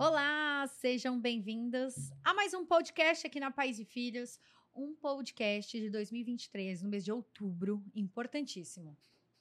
Olá, sejam bem-vindos a mais um podcast aqui na Pais e Filhos, um podcast de 2023, no mês de outubro, importantíssimo.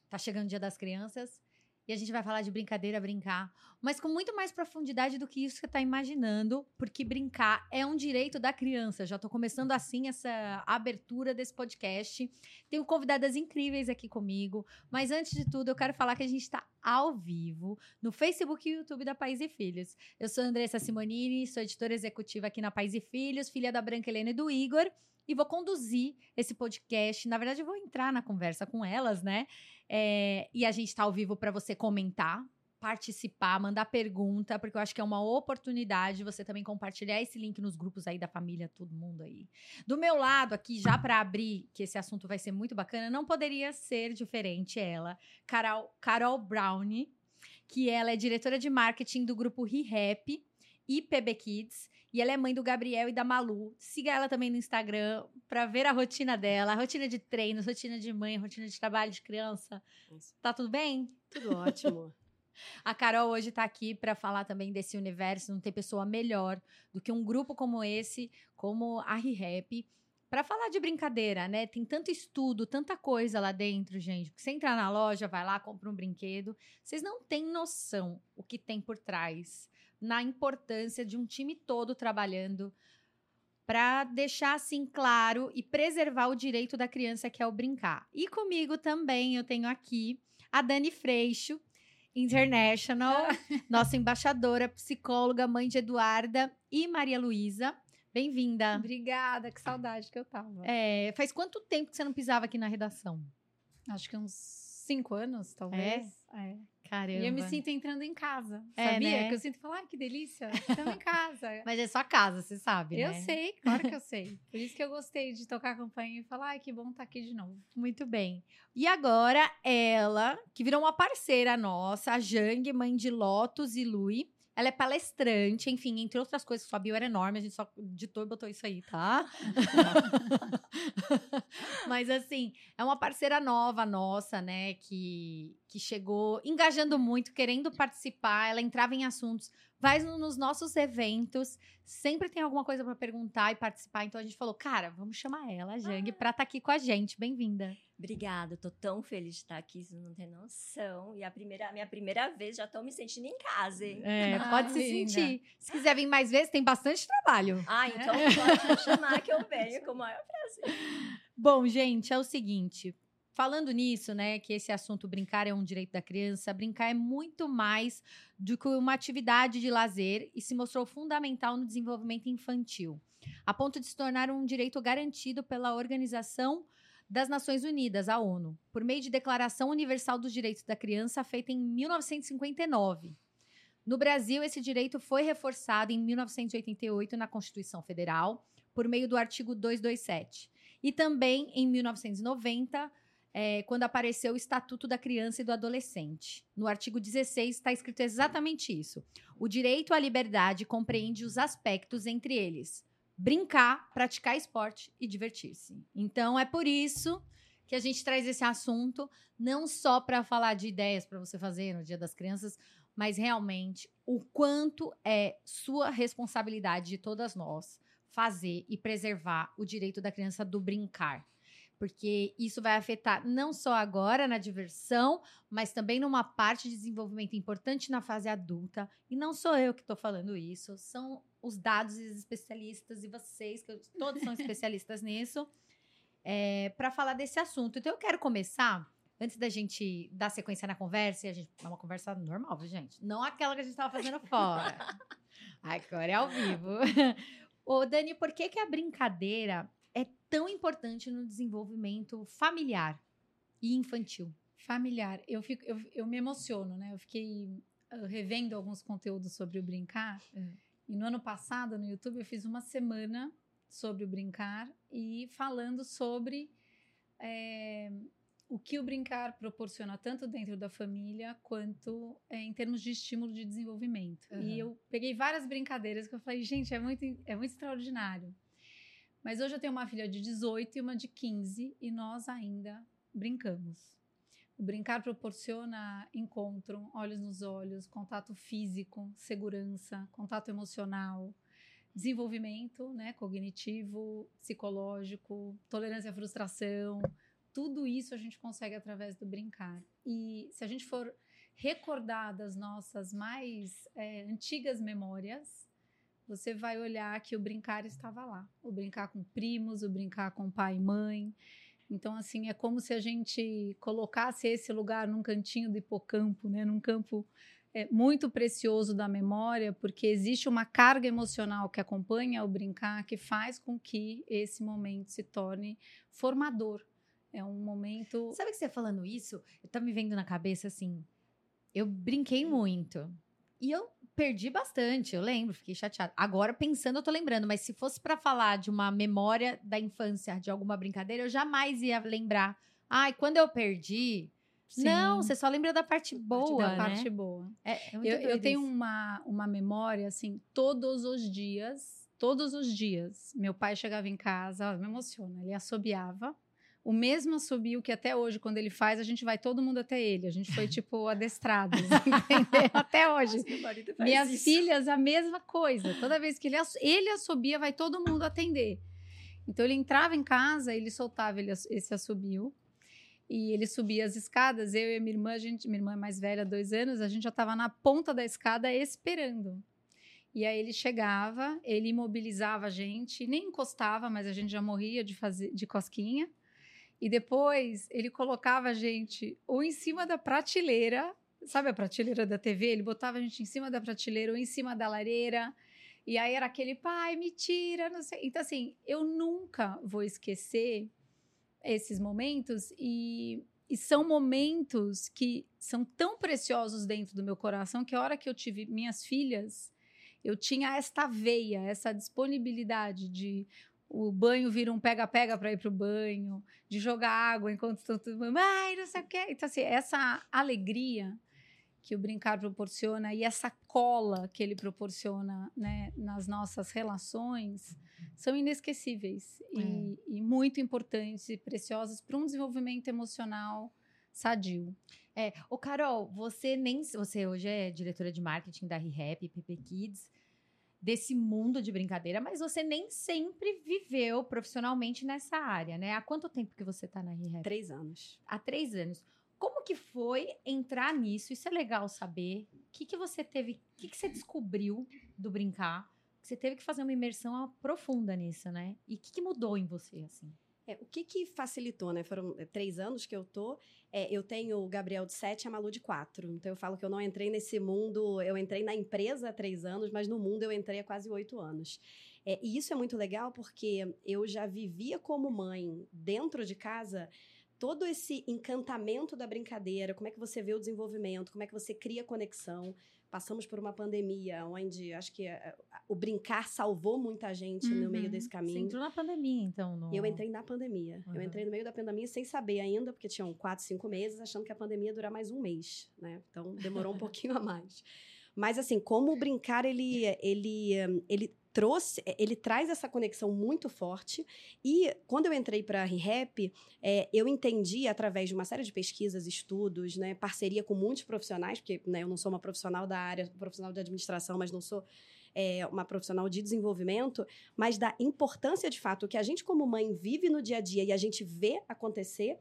Tá chegando o Dia das Crianças e a gente vai falar de brincadeira, brincar, mas com muito mais profundidade do que isso que você está imaginando, porque brincar é um direito da criança. Já estou começando assim essa abertura desse podcast. Tenho convidadas incríveis aqui comigo, mas antes de tudo, eu quero falar que a gente está ao vivo no Facebook e YouTube da Pais e Filhos. Eu sou Andressa Simonini, sou editora executiva aqui na Pais e Filhos, filha da Branca Helena e do Igor e vou conduzir esse podcast. Na verdade, eu vou entrar na conversa com elas, né? É, e a gente está ao vivo para você comentar, participar, mandar pergunta, porque eu acho que é uma oportunidade você também compartilhar esse link nos grupos aí da família, todo mundo aí. Do meu lado aqui, já para abrir, que esse assunto vai ser muito bacana, não poderia ser diferente ela, Carol, Carol Brownie, que ela é diretora de marketing do grupo ReHap e PB Kids. E ela é mãe do Gabriel e da Malu. Siga ela também no Instagram para ver a rotina dela, a rotina de treinos, rotina de mãe, rotina de trabalho de criança. Isso. Tá tudo bem? Tudo ótimo. A Carol hoje está aqui para falar também desse universo. Não tem pessoa melhor do que um grupo como esse, como a ReHap, para falar de brincadeira, né? Tem tanto estudo, tanta coisa lá dentro, gente. Você entra na loja, vai lá, compra um brinquedo. Vocês não têm noção o que tem por trás na importância de um time todo trabalhando para deixar assim claro e preservar o direito da criança que é o brincar. E comigo também eu tenho aqui a Dani Freixo, International, nossa embaixadora, psicóloga, mãe de Eduarda e Maria Luísa. Bem-vinda. Obrigada, que saudade que eu tava. É, faz quanto tempo que você não pisava aqui na redação? Acho que uns cinco anos, talvez. É? é. Caramba. E eu me sinto entrando em casa, é, sabia? Né? Que eu sinto falar, ai, que delícia, estamos em casa. Mas é sua casa, você sabe, Eu né? sei, claro que eu sei. Por isso que eu gostei de tocar a campanha e falar, ai, que bom estar tá aqui de novo. Muito bem. E agora, ela, que virou uma parceira nossa, a Jang, mãe de Lotus e Lui. Ela é palestrante, enfim, entre outras coisas, sua bio era enorme, a gente só ditou e botou isso aí, tá? Mas assim, é uma parceira nova nossa, né, que, que chegou engajando muito, querendo participar, ela entrava em assuntos, vai nos nossos eventos, sempre tem alguma coisa para perguntar e participar, então a gente falou, cara, vamos chamar ela, a Jang, ah. para estar tá aqui com a gente. Bem-vinda. Obrigada, tô tão feliz de estar aqui, você não tem noção. E a primeira, a minha primeira vez, já tô me sentindo em casa, hein? É, ah, pode se sentir. Se quiser vir mais vezes, tem bastante trabalho. Ah, então pode me chamar que eu venho com o maior prazer. Bom, gente, é o seguinte. Falando nisso, né, que esse assunto brincar é um direito da criança, brincar é muito mais do que uma atividade de lazer e se mostrou fundamental no desenvolvimento infantil, a ponto de se tornar um direito garantido pela Organização das Nações Unidas, a ONU, por meio de Declaração Universal dos Direitos da Criança, feita em 1959. No Brasil, esse direito foi reforçado em 1988 na Constituição Federal, por meio do artigo 227. E também em 1990, é, quando apareceu o Estatuto da Criança e do Adolescente. No artigo 16 está escrito exatamente isso. O direito à liberdade compreende os aspectos, entre eles, brincar, praticar esporte e divertir-se. Então é por isso que a gente traz esse assunto, não só para falar de ideias para você fazer no Dia das Crianças, mas realmente o quanto é sua responsabilidade de todas nós fazer e preservar o direito da criança do brincar. Porque isso vai afetar não só agora na diversão, mas também numa parte de desenvolvimento importante na fase adulta. E não sou eu que estou falando isso, são os dados e os especialistas e vocês, que todos são especialistas nisso, é, para falar desse assunto. Então eu quero começar, antes da gente dar sequência na conversa, e a gente é uma conversa normal, gente? Não aquela que a gente estava fazendo fora. Agora é ao vivo. Ô, Dani, por que, que a brincadeira tão importante no desenvolvimento familiar e infantil? Familiar. Eu, fico, eu, eu me emociono, né? Eu fiquei uh, revendo alguns conteúdos sobre o brincar. Uhum. E no ano passado, no YouTube, eu fiz uma semana sobre o brincar e falando sobre é, o que o brincar proporciona tanto dentro da família quanto é, em termos de estímulo de desenvolvimento. Uhum. E eu peguei várias brincadeiras que eu falei, gente, é muito, é muito extraordinário. Mas hoje eu tenho uma filha de 18 e uma de 15 e nós ainda brincamos. O brincar proporciona encontro, olhos nos olhos, contato físico, segurança, contato emocional, desenvolvimento né, cognitivo, psicológico, tolerância à frustração. Tudo isso a gente consegue através do brincar. E se a gente for recordar das nossas mais é, antigas memórias, você vai olhar que o brincar estava lá. O brincar com primos, o brincar com pai e mãe. Então, assim, é como se a gente colocasse esse lugar num cantinho do hipocampo, né? Num campo é, muito precioso da memória, porque existe uma carga emocional que acompanha o brincar que faz com que esse momento se torne formador. É um momento. Sabe que você falando isso? Eu tô me vendo na cabeça assim. Eu brinquei muito. E eu perdi bastante, eu lembro, fiquei chateada. Agora, pensando, eu tô lembrando, mas se fosse para falar de uma memória da infância, de alguma brincadeira, eu jamais ia lembrar. Ai, quando eu perdi. Sim. Não, você só lembra da parte boa. Da né? parte boa. É, é eu, eu tenho uma, uma memória, assim, todos os dias, todos os dias, meu pai chegava em casa, ó, me emociona, ele assobiava o mesmo assobio que até hoje, quando ele faz, a gente vai todo mundo até ele. A gente foi, tipo, adestrados, entendeu? Até hoje. Minhas isso. filhas, a mesma coisa. Toda vez que ele, ele assobia, vai todo mundo atender. Então, ele entrava em casa, ele soltava ele, esse assobio. E ele subia as escadas, eu e a minha irmã, a gente, minha irmã é mais velha, dois anos, a gente já estava na ponta da escada esperando. E aí ele chegava, ele imobilizava a gente, nem encostava, mas a gente já morria de fazer de cosquinha. E depois ele colocava a gente ou em cima da prateleira, sabe a prateleira da TV? Ele botava a gente em cima da prateleira ou em cima da lareira. E aí era aquele pai, me tira, não sei. Então, assim, eu nunca vou esquecer esses momentos e, e são momentos que são tão preciosos dentro do meu coração que a hora que eu tive minhas filhas, eu tinha esta veia, essa disponibilidade de o banho vira um pega-pega para ir para o banho, de jogar água enquanto estão tudo, ai, não sei o quê. Então, assim, essa alegria que o brincar proporciona e essa cola que ele proporciona né, nas nossas relações são inesquecíveis é. e, e, muito importantes e preciosas para um desenvolvimento emocional sadio. É, o Carol, você nem você hoje é diretora de marketing da ReHap, PP Kids desse mundo de brincadeira, mas você nem sempre viveu profissionalmente nessa área, né? Há quanto tempo que você está na ReHap? Três anos. Há três anos. Como que foi entrar nisso? Isso é legal saber. O que, que você teve, o que, que você descobriu do brincar? Você teve que fazer uma imersão profunda nisso, né? E o que, que mudou em você, assim? É, o que, que facilitou, né? Foram é, três anos que eu tô. É, eu tenho o Gabriel de sete e a Malu de quatro. Então eu falo que eu não entrei nesse mundo. Eu entrei na empresa há três anos, mas no mundo eu entrei há quase oito anos. É, e isso é muito legal porque eu já vivia como mãe dentro de casa todo esse encantamento da brincadeira, como é que você vê o desenvolvimento, como é que você cria conexão passamos por uma pandemia onde acho que eh, o brincar salvou muita gente uhum. no meio desse caminho. Você entrou na pandemia, então? No... Eu entrei na pandemia. Uhum. Eu entrei no meio da pandemia sem saber ainda, porque tinham quatro, cinco meses, achando que a pandemia ia durar mais um mês, né? Então, demorou um pouquinho a mais. Mas, assim, como o brincar, ele, ele, ele trouxe, é, ele traz essa conexão muito forte. E quando eu entrei para a ReHap, é, eu entendi através de uma série de pesquisas, estudos, né, parceria com muitos profissionais, porque né, eu não sou uma profissional da área, profissional de administração, mas não sou é, uma profissional de desenvolvimento, mas da importância de fato que a gente como mãe vive no dia a dia e a gente vê acontecer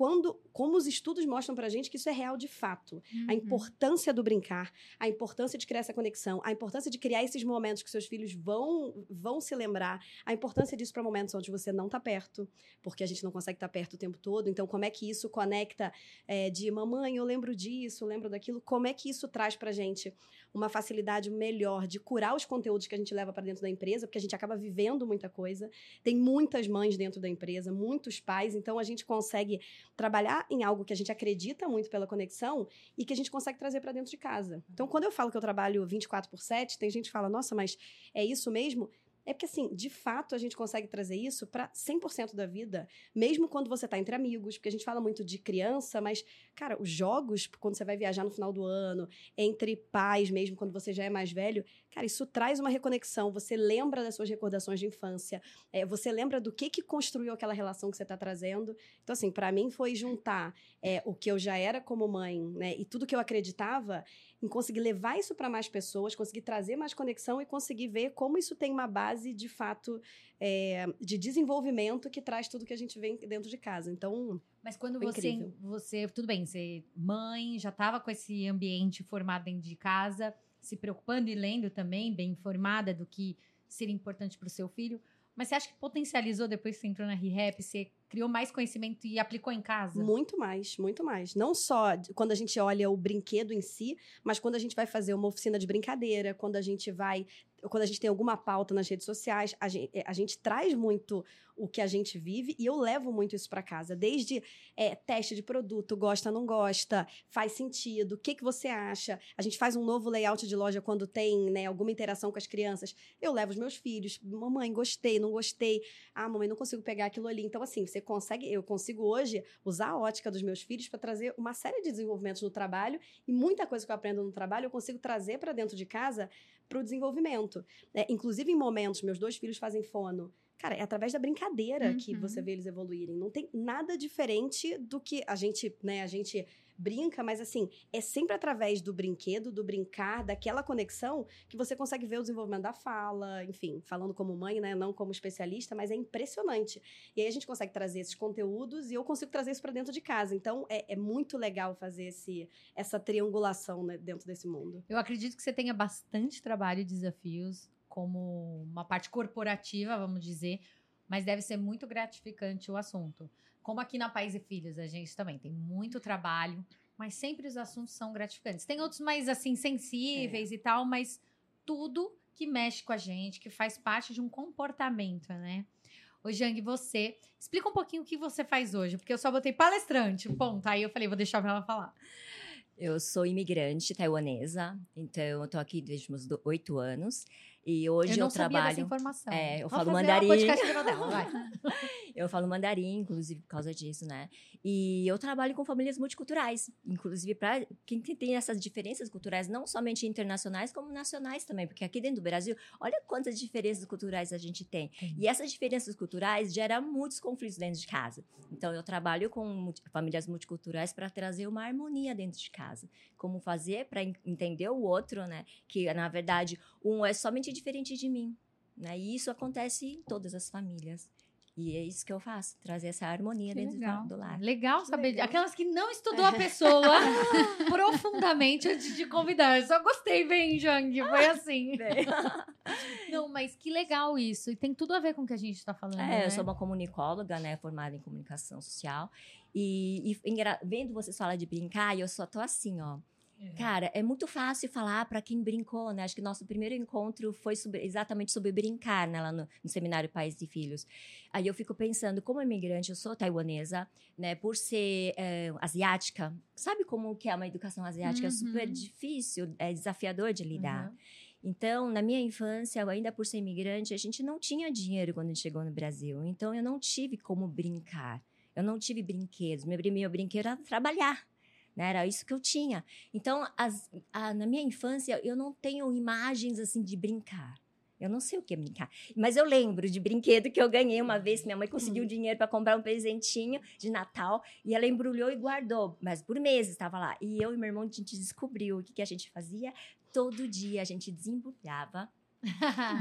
quando, como os estudos mostram pra gente que isso é real de fato. Uhum. A importância do brincar, a importância de criar essa conexão, a importância de criar esses momentos que seus filhos vão, vão se lembrar, a importância disso para momentos onde você não tá perto, porque a gente não consegue estar tá perto o tempo todo. Então, como é que isso conecta é, de mamãe, eu lembro disso, eu lembro daquilo, como é que isso traz pra gente uma facilidade melhor de curar os conteúdos que a gente leva para dentro da empresa, porque a gente acaba vivendo muita coisa. Tem muitas mães dentro da empresa, muitos pais, então a gente consegue trabalhar em algo que a gente acredita muito pela conexão e que a gente consegue trazer para dentro de casa. Então, quando eu falo que eu trabalho 24 por 7, tem gente que fala, nossa, mas é isso mesmo? É porque, assim, de fato, a gente consegue trazer isso para 100% da vida, mesmo quando você tá entre amigos, porque a gente fala muito de criança, mas, cara, os jogos, quando você vai viajar no final do ano, entre pais mesmo, quando você já é mais velho, cara, isso traz uma reconexão. Você lembra das suas recordações de infância, é, você lembra do que que construiu aquela relação que você tá trazendo. Então, assim, para mim foi juntar é, o que eu já era como mãe, né, e tudo que eu acreditava em conseguir levar isso para mais pessoas, conseguir trazer mais conexão e conseguir ver como isso tem uma base de fato é, de desenvolvimento que traz tudo que a gente vê dentro de casa. Então, Mas quando você, você, tudo bem, você mãe, já estava com esse ambiente formado dentro de casa, se preocupando e lendo também, bem informada do que seria importante para o seu filho. Mas você acha que potencializou depois que você entrou na ReHap? Você criou mais conhecimento e aplicou em casa? Muito mais, muito mais. Não só quando a gente olha o brinquedo em si, mas quando a gente vai fazer uma oficina de brincadeira, quando a gente vai quando a gente tem alguma pauta nas redes sociais, a gente, a gente traz muito o que a gente vive e eu levo muito isso para casa. Desde é, teste de produto, gosta, não gosta, faz sentido, o que, que você acha? A gente faz um novo layout de loja quando tem né, alguma interação com as crianças. Eu levo os meus filhos, mamãe, gostei, não gostei. Ah, mamãe, não consigo pegar aquilo ali. Então, assim, você consegue, eu consigo hoje usar a ótica dos meus filhos para trazer uma série de desenvolvimentos no trabalho e muita coisa que eu aprendo no trabalho eu consigo trazer para dentro de casa para o desenvolvimento. É, inclusive, em momentos, meus dois filhos fazem fono. Cara, é através da brincadeira uhum. que você vê eles evoluírem. Não tem nada diferente do que a gente, né, a gente brinca, mas assim, é sempre através do brinquedo, do brincar, daquela conexão que você consegue ver o desenvolvimento da fala, enfim, falando como mãe, né, não como especialista, mas é impressionante. E aí a gente consegue trazer esses conteúdos e eu consigo trazer isso para dentro de casa. Então é, é, muito legal fazer esse, essa triangulação né, dentro desse mundo. Eu acredito que você tenha bastante trabalho e desafios como uma parte corporativa, vamos dizer, mas deve ser muito gratificante o assunto. Como aqui na Pais e Filhos, a gente também tem muito trabalho, mas sempre os assuntos são gratificantes. Tem outros mais, assim, sensíveis é. e tal, mas tudo que mexe com a gente, que faz parte de um comportamento, né? Ô, Jang, você explica um pouquinho o que você faz hoje, porque eu só botei palestrante, ponto. Aí eu falei, vou deixar ela falar. Eu sou imigrante taiwanesa, então eu tô aqui desde os oito anos. E hoje eu, eu trabalho. Dessa informação. É, eu Vou falo mandarim. Dela, eu falo mandarim, inclusive por causa disso, né? E eu trabalho com famílias multiculturais, inclusive para quem tem essas diferenças culturais, não somente internacionais, como nacionais também, porque aqui dentro do Brasil, olha quantas diferenças culturais a gente tem. E essas diferenças culturais geram muitos conflitos dentro de casa. Então eu trabalho com famílias multiculturais para trazer uma harmonia dentro de casa. Como fazer para entender o outro, né? Que na verdade um é somente diferente de mim. Né? E isso acontece em todas as famílias. E é isso que eu faço, trazer essa harmonia que dentro legal. do lar. Legal saber. Legal. Aquelas que não estudou a pessoa profundamente antes de convidar. Eu só gostei, bem, Jang. Foi assim. não, mas que legal isso. E tem tudo a ver com o que a gente está falando. É, né? eu sou uma comunicóloga, né? Formada em comunicação social. E, e vendo vocês falar de brincar, eu só tô assim, ó. É. Cara, é muito fácil falar para quem brincou, né? Acho que nosso primeiro encontro foi sobre, exatamente sobre brincar, né? Lá no, no, seminário Pais e Filhos. Aí eu fico pensando, como imigrante, eu sou taiwanesa, né? Por ser é, asiática, sabe como que é uma educação asiática? Uhum. É super uhum. difícil, é desafiador de lidar. Uhum. Então, na minha infância, ainda por ser imigrante, a gente não tinha dinheiro quando a gente chegou no Brasil. Então, eu não tive como brincar. Eu não tive brinquedos. Meu primeiro brinquedo era trabalhar. Né? Era isso que eu tinha. Então, as, a, na minha infância, eu não tenho imagens assim de brincar. Eu não sei o que é brincar. Mas eu lembro de brinquedo que eu ganhei uma vez. Minha mãe conseguiu uhum. dinheiro para comprar um presentinho de Natal. E ela embrulhou e guardou. Mas por meses estava lá. E eu e meu irmão, a gente descobriu o que, que a gente fazia. Todo dia a gente desembrulhava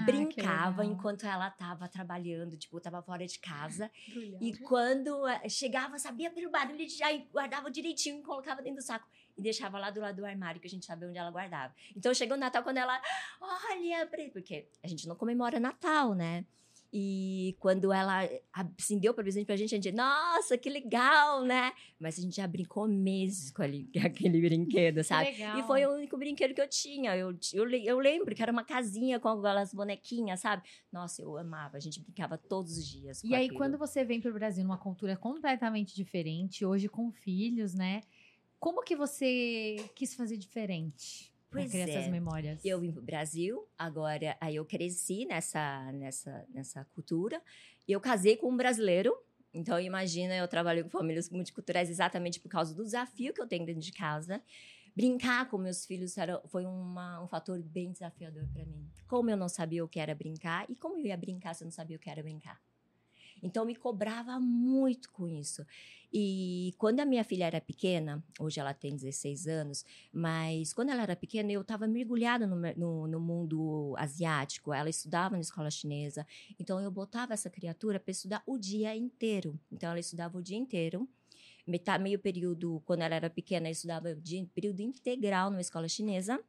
brincava enquanto ela estava trabalhando, tipo, estava fora de casa. e quando eh, chegava, sabia pelo barulho, já guardava direitinho, colocava dentro do saco e deixava lá do lado do armário, que a gente sabia onde ela guardava. Então chegou o Natal quando ela, olha, porque a gente não comemora Natal, né? E quando ela assim, deu para presente pra gente, a gente, nossa, que legal, né? Mas a gente já brincou meses com ali, aquele brinquedo, sabe? E foi o único brinquedo que eu tinha. Eu, eu, eu lembro que era uma casinha com aquelas bonequinhas, sabe? Nossa, eu amava. A gente brincava todos os dias. e aí, aquilo. quando você vem pro Brasil numa cultura completamente diferente, hoje com filhos, né? Como que você quis fazer diferente? Pois criar essas é. memórias. Eu vim pro Brasil, agora aí eu cresci nessa, nessa, nessa cultura. E eu casei com um brasileiro. Então, imagina, eu trabalho com famílias multiculturais exatamente por causa do desafio que eu tenho dentro de casa. Brincar com meus filhos era, foi uma, um fator bem desafiador para mim. Como eu não sabia o que era brincar e como eu ia brincar se eu não sabia o que era brincar. Então, eu me cobrava muito com isso. E quando a minha filha era pequena, hoje ela tem 16 anos, mas quando ela era pequena, eu estava mergulhada no, no, no mundo asiático. Ela estudava na escola chinesa. Então, eu botava essa criatura para estudar o dia inteiro. Então, ela estudava o dia inteiro. Metade, meio período, quando ela era pequena, ela estudava dia, período integral numa escola chinesa.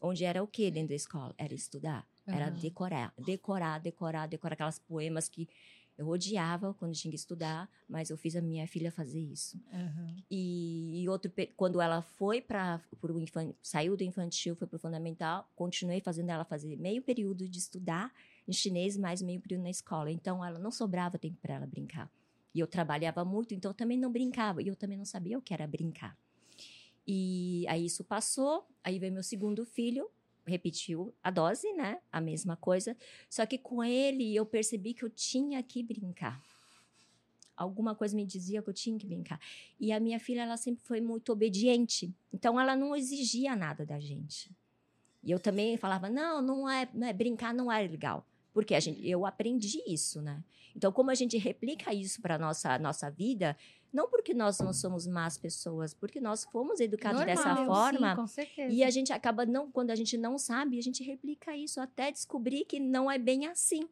Onde era o quê dentro da escola? Era estudar. Era decorar, decorar, decorar, decorar aquelas poemas que eu odiava quando tinha que estudar, mas eu fiz a minha filha fazer isso. Aham. E, e outro quando ela foi para o saiu do infantil, foi para o fundamental, continuei fazendo ela fazer meio período de estudar em chinês, mais meio período na escola. Então ela não sobrava tempo para ela brincar. E eu trabalhava muito, então eu também não brincava, e eu também não sabia o que era brincar. E aí isso passou, aí veio meu segundo filho, repetiu a dose, né? A mesma coisa, só que com ele eu percebi que eu tinha que brincar. Alguma coisa me dizia que eu tinha que brincar. E a minha filha, ela sempre foi muito obediente. Então, ela não exigia nada da gente. E eu também falava, não, não é, não é brincar não é legal. Porque a gente, eu aprendi isso, né? Então, como a gente replica isso para nossa nossa vida, não porque nós não somos más pessoas, porque nós fomos educados dessa Normal, forma. Sim, com certeza. E a gente acaba não, quando a gente não sabe, a gente replica isso até descobrir que não é bem assim.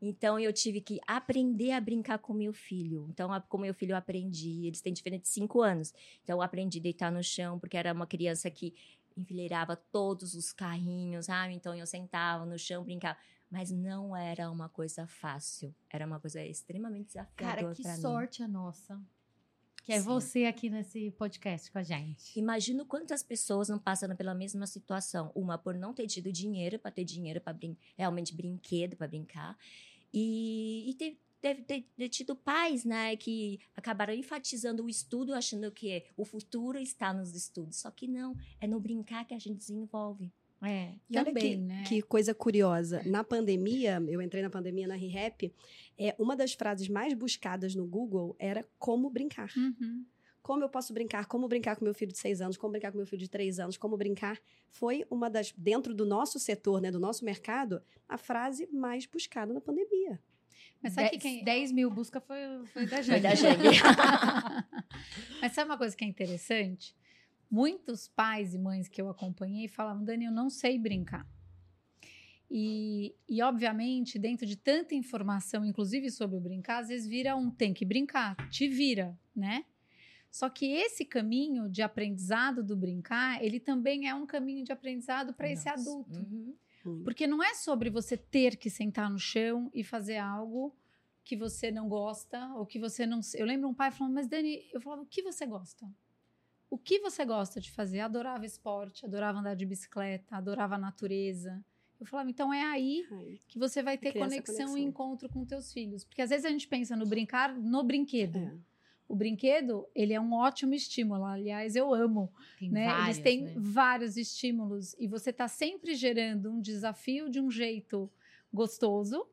Então eu tive que aprender a brincar com meu filho. Então, a- com meu filho eu aprendi, eles têm diferente de cinco anos. Então eu aprendi a deitar no chão, porque era uma criança que enfileirava todos os carrinhos, sabe? Então eu sentava no chão, brincava. Mas não era uma coisa fácil. Era uma coisa extremamente desafiadora Cara, que pra mim. sorte a nossa. Que é Sim. você aqui nesse podcast com a gente. Imagino quantas pessoas não passam pela mesma situação. Uma por não ter tido dinheiro para ter dinheiro para brin realmente brinquedo para brincar. E, e deve ter, ter tido pais, né, que acabaram enfatizando o estudo, achando que o futuro está nos estudos. Só que não, é no brincar que a gente desenvolve. É. E olha Também, que, né? que coisa curiosa. Na pandemia, eu entrei na pandemia na ReHap, é, uma das frases mais buscadas no Google era como brincar. Uhum. Como eu posso brincar? Como brincar com meu filho de seis anos? Como brincar com meu filho de três anos? Como brincar? Foi uma das, dentro do nosso setor, né, do nosso mercado, a frase mais buscada na pandemia. Mas sabe que Dez- quem... 10 mil busca foi, foi da Foi gente. da gente. Mas sabe uma coisa que é interessante? Muitos pais e mães que eu acompanhei falavam, Dani, eu não sei brincar. E, e, obviamente, dentro de tanta informação, inclusive sobre o brincar, às vezes vira um tem que brincar, te vira, né? Só que esse caminho de aprendizado do brincar, ele também é um caminho de aprendizado para esse adulto. Uhum. Hum. Porque não é sobre você ter que sentar no chão e fazer algo que você não gosta ou que você não. Eu lembro um pai falando, mas Dani, eu falava, o que você gosta? O que você gosta de fazer? Adorava esporte, adorava andar de bicicleta, adorava a natureza. Eu falava, então é aí Ai, que você vai ter conexão, conexão. e encontro com teus filhos. Porque às vezes a gente pensa no brincar no brinquedo. é. O brinquedo, ele é um ótimo estímulo. Aliás, eu amo Tem né? vários, Eles têm né? vários estímulos e você está sempre gerando um desafio de um jeito gostoso,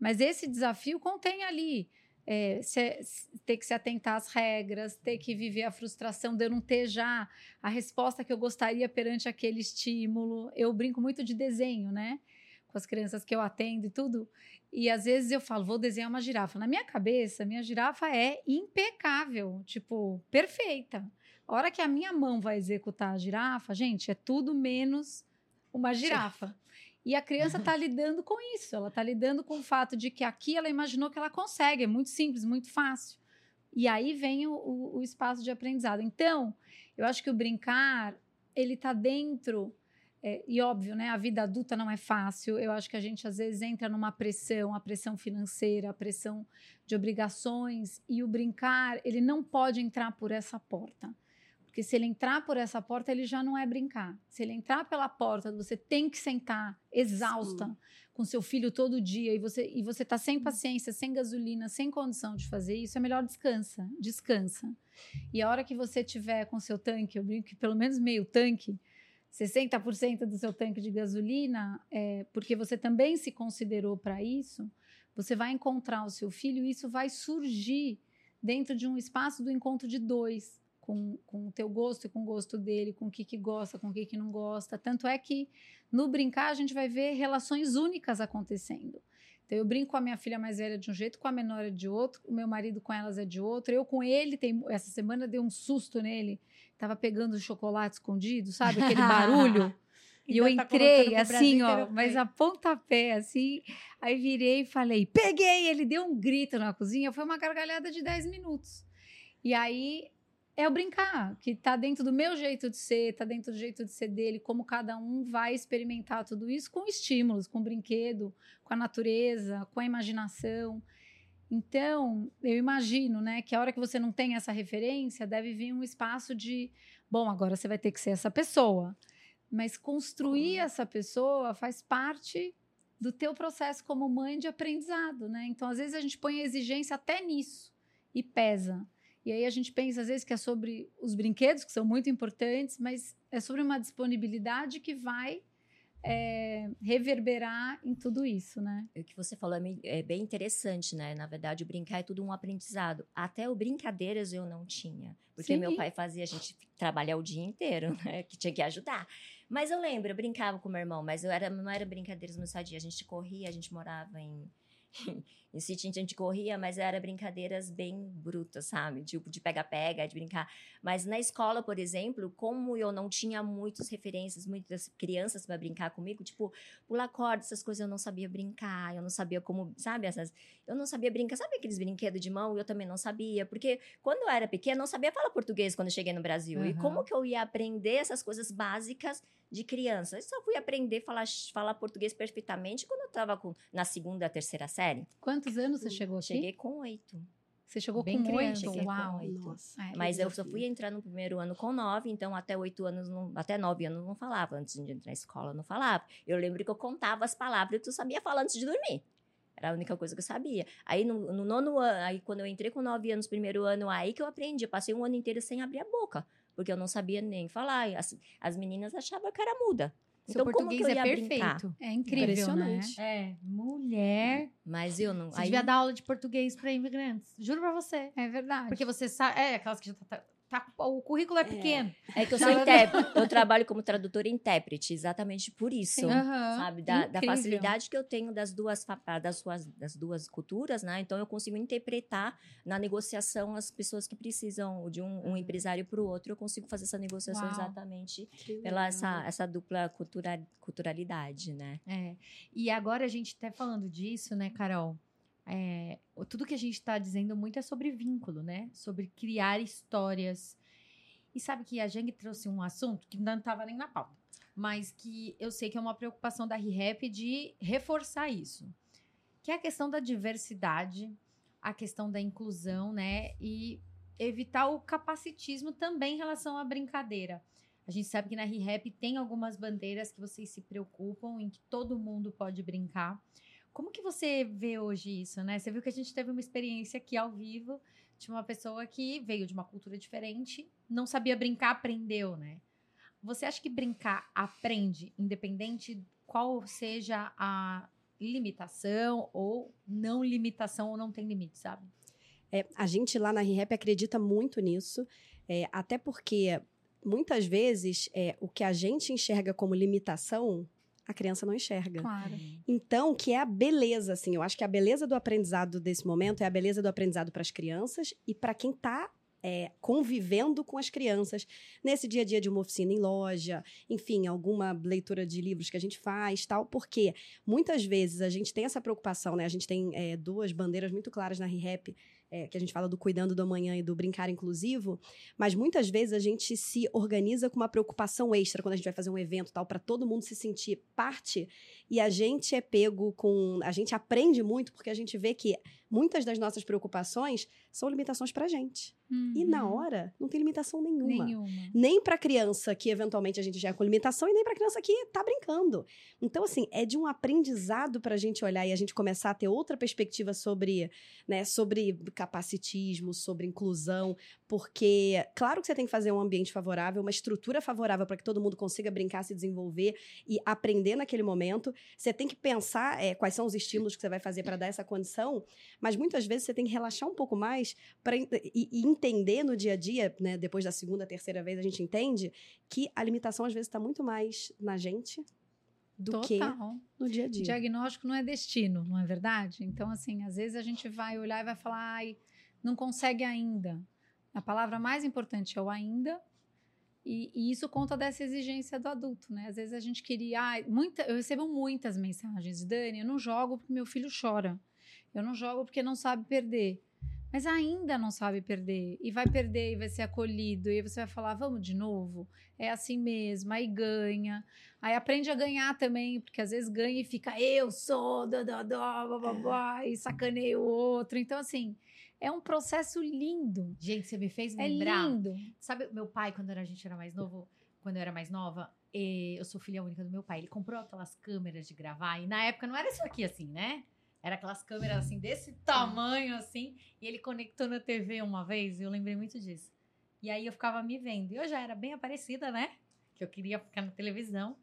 mas esse desafio contém ali é, se- ter que se atentar às regras, ter que viver a frustração de eu não ter já a resposta que eu gostaria perante aquele estímulo. Eu brinco muito de desenho, né? Com as crianças que eu atendo e tudo. E às vezes eu falo, vou desenhar uma girafa. Na minha cabeça, minha girafa é impecável, tipo, perfeita. A hora que a minha mão vai executar a girafa, gente, é tudo menos uma girafa. E a criança está lidando com isso. Ela está lidando com o fato de que aqui ela imaginou que ela consegue. É muito simples, muito fácil. E aí vem o, o- o espaço de aprendizado. Então, eu acho que o brincar, ele está dentro. é, e óbvio, né? A vida adulta não é fácil. Eu acho que a gente às vezes entra numa pressão, a pressão financeira, a pressão de obrigações. E o brincar, ele não pode entrar por essa porta. Porque se ele entrar por essa porta, ele já não é brincar. Se ele entrar pela porta, você tem que sentar exausta Sim. com seu filho todo dia e você e você tá sem paciência, sem gasolina, sem condição de fazer isso, é melhor descansa, descansa. E a hora que você tiver com seu tanque, eu brinco que pelo menos meio tanque, 60% do seu tanque de gasolina, é, porque você também se considerou para isso, você vai encontrar o seu filho e isso vai surgir dentro de um espaço do encontro de dois, com, com o teu gosto e com o gosto dele, com o que, que gosta, com o que, que não gosta. Tanto é que no brincar a gente vai ver relações únicas acontecendo. Então eu brinco com a minha filha mais velha de um jeito, com a menor é de outro, o meu marido com elas é de outro. Eu com ele, tem, essa semana deu um susto nele. Tava pegando o chocolate escondido, sabe? Aquele barulho. e eu tá entrei assim, ó, mas a pontapé, assim. Aí virei e falei, peguei! Ele deu um grito na cozinha, foi uma gargalhada de 10 minutos. E aí é o brincar, que tá dentro do meu jeito de ser, tá dentro do jeito de ser dele, como cada um vai experimentar tudo isso com estímulos, com brinquedo, com a natureza, com a imaginação. Então, eu imagino, né, que a hora que você não tem essa referência, deve vir um espaço de, bom, agora você vai ter que ser essa pessoa. Mas construir essa pessoa faz parte do teu processo como mãe de aprendizado, né? Então, às vezes a gente põe a exigência até nisso e pesa. E aí a gente pensa, às vezes, que é sobre os brinquedos, que são muito importantes, mas é sobre uma disponibilidade que vai é, reverberar em tudo isso, né? O que você falou é, é bem interessante, né? Na verdade, o brincar é tudo um aprendizado. Até o brincadeiras eu não tinha. Porque Sim. meu pai fazia a gente trabalhar o dia inteiro, né? Que tinha que ajudar. Mas eu lembro, eu brincava com meu irmão, mas eu era, não era brincadeiras no sadia. A gente corria, a gente morava em em sítio a gente corria, mas era brincadeiras bem brutas, sabe? Tipo, de pega-pega, de brincar. Mas na escola, por exemplo, como eu não tinha muitas referências, muitas crianças para brincar comigo, tipo, pular corda, essas coisas eu não sabia brincar, eu não sabia como, sabe? Essas, eu não sabia brincar, sabe aqueles brinquedos de mão? Eu também não sabia, porque quando eu era pequena, eu não sabia falar português quando eu cheguei no Brasil. Uhum. E como que eu ia aprender essas coisas básicas de criança. Eu só fui aprender a falar, falar português perfeitamente quando eu estava na segunda, terceira série. Quantos anos você chegou aqui? Cheguei com oito. Você chegou Bem com oito? Uau! Com oito. Nossa, é, Mas eu só fui entrar no primeiro ano com nove, então até oito anos, não, até nove anos não falava. Antes de entrar na escola, não falava. Eu lembro que eu contava as palavras que eu sabia falar antes de dormir. Era a única coisa que eu sabia. Aí no, no nono ano, aí quando eu entrei com nove anos, primeiro ano, aí que eu aprendi. Eu passei um ano inteiro sem abrir a boca porque eu não sabia nem falar. As, as meninas achavam que era muda. Seu então, português é perfeito. Brincar? É incrível, né? É, mulher. Mas eu não. Você aí... devia dar aula de português para imigrantes. Juro para você. É verdade. Porque você sabe. É, aquelas que já tá, Tá, o currículo é pequeno. É, é que eu sou intérprete. eu trabalho como tradutora e intérprete, exatamente por isso. Uhum. Sabe? Da, da, facilidade que eu tenho das duas, das, suas, das duas culturas, né? Então eu consigo interpretar na negociação as pessoas que precisam de um, um empresário para o outro. Eu consigo fazer essa negociação Uau. exatamente pela essa, essa dupla cultura, culturalidade, né? É. E agora a gente está falando disso, né, Carol? É, tudo que a gente está dizendo muito é sobre vínculo, né? Sobre criar histórias. E sabe que a Jang trouxe um assunto que não estava nem na pauta, mas que eu sei que é uma preocupação da ReHap de reforçar isso, que é a questão da diversidade, a questão da inclusão, né? E evitar o capacitismo também em relação à brincadeira. A gente sabe que na ReHap tem algumas bandeiras que vocês se preocupam, em que todo mundo pode brincar. Como que você vê hoje isso, né? Você viu que a gente teve uma experiência aqui ao vivo de uma pessoa que veio de uma cultura diferente, não sabia brincar, aprendeu, né? Você acha que brincar aprende, independente qual seja a limitação ou não limitação ou não tem limite, sabe? É, a gente lá na ReHap acredita muito nisso, é, até porque muitas vezes é, o que a gente enxerga como limitação a criança não enxerga. Claro. Então, que é a beleza, assim, eu acho que a beleza do aprendizado desse momento é a beleza do aprendizado para as crianças e para quem está é, convivendo com as crianças nesse dia a dia de uma oficina em loja, enfim, alguma leitura de livros que a gente faz, tal, porque muitas vezes a gente tem essa preocupação, né? A gente tem é, duas bandeiras muito claras na ReHap é, que a gente fala do cuidando do amanhã e do brincar inclusivo, mas muitas vezes a gente se organiza com uma preocupação extra quando a gente vai fazer um evento tal, para todo mundo se sentir parte, e a gente é pego com. A gente aprende muito porque a gente vê que muitas das nossas preocupações são limitações pra gente. Uhum. E na hora, não tem limitação nenhuma. nenhuma. Nem pra criança que eventualmente a gente já é com limitação e nem pra criança que tá brincando. Então, assim, é de um aprendizado pra gente olhar e a gente começar a ter outra perspectiva sobre, né, sobre capacitismo, sobre inclusão, porque claro que você tem que fazer um ambiente favorável, uma estrutura favorável para que todo mundo consiga brincar, se desenvolver e aprender naquele momento. Você tem que pensar é, quais são os estímulos que você vai fazer para dar essa condição, mas muitas vezes você tem que relaxar um pouco mais para e, e, entender no dia a dia, né? Depois da segunda, terceira vez a gente entende que a limitação às vezes está muito mais na gente do Total. que no dia a dia. Diagnóstico não é destino, não é verdade? Então, assim, às vezes a gente vai olhar e vai falar, ai, não consegue ainda. A palavra mais importante é o ainda, e, e, isso conta dessa exigência do adulto, né? Às vezes a gente queria. Ah, muita, eu recebo muitas mensagens, Dani, eu não jogo porque meu filho chora. Eu não jogo porque não sabe perder. Mas ainda não sabe perder. E vai perder e vai ser acolhido. E aí você vai falar, vamos de novo? É assim mesmo. Aí ganha. Aí aprende a ganhar também, porque às vezes ganha e fica, eu sou, dó, dó, dó, blá, blá, blá, e sacaneia o outro. Então, assim, é um processo lindo. Gente, você me fez lembrar. É lindo. Sabe, meu pai, quando a gente era mais novo, quando eu era mais nova, eu sou filha única do meu pai. Ele comprou aquelas câmeras de gravar, e na época não era isso aqui assim, né? Era aquelas câmeras assim, desse tamanho, assim. E ele conectou na TV uma vez, e eu lembrei muito disso. E aí eu ficava me vendo. E eu já era bem aparecida, né? Que eu queria ficar na televisão.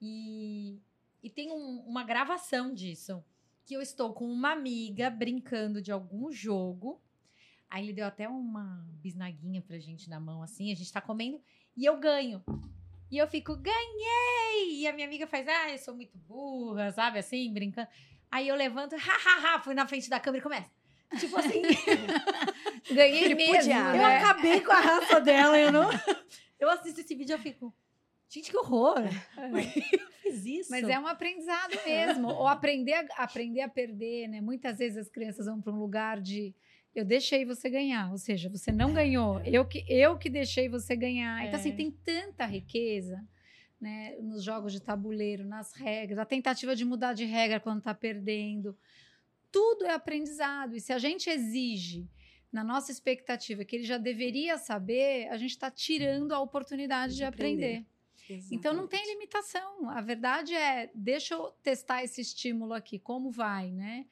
E, e tem um, uma gravação disso que eu estou com uma amiga brincando de algum jogo. Aí ele deu até uma bisnaguinha pra gente na mão, assim, a gente tá comendo, e eu ganho. E eu fico, ganhei! E a minha amiga faz, ah, eu sou muito burra, sabe, assim, brincando. Aí eu levanto, hahaha, fui na frente da câmera e começa. Tipo assim, ganhei mesmo. Né? Eu acabei com a raça dela, eu não. Eu assisto esse vídeo e eu fico, gente, que horror! É. eu fiz isso. Mas é um aprendizado mesmo. Ou aprender a, aprender a perder, né? Muitas vezes as crianças vão para um lugar de eu deixei você ganhar, ou seja, você não ganhou, eu que, eu que deixei você ganhar. É. Então, assim, é. tem tanta riqueza né, nos jogos de tabuleiro, nas regras, a tentativa de mudar de regra quando está perdendo. Tudo é aprendizado. E se a gente exige na nossa expectativa que ele já deveria saber, a gente está tirando a oportunidade de, de aprender. aprender. Exatamente. Então não tem limitação. A verdade é, deixa eu testar esse estímulo aqui, como vai, né?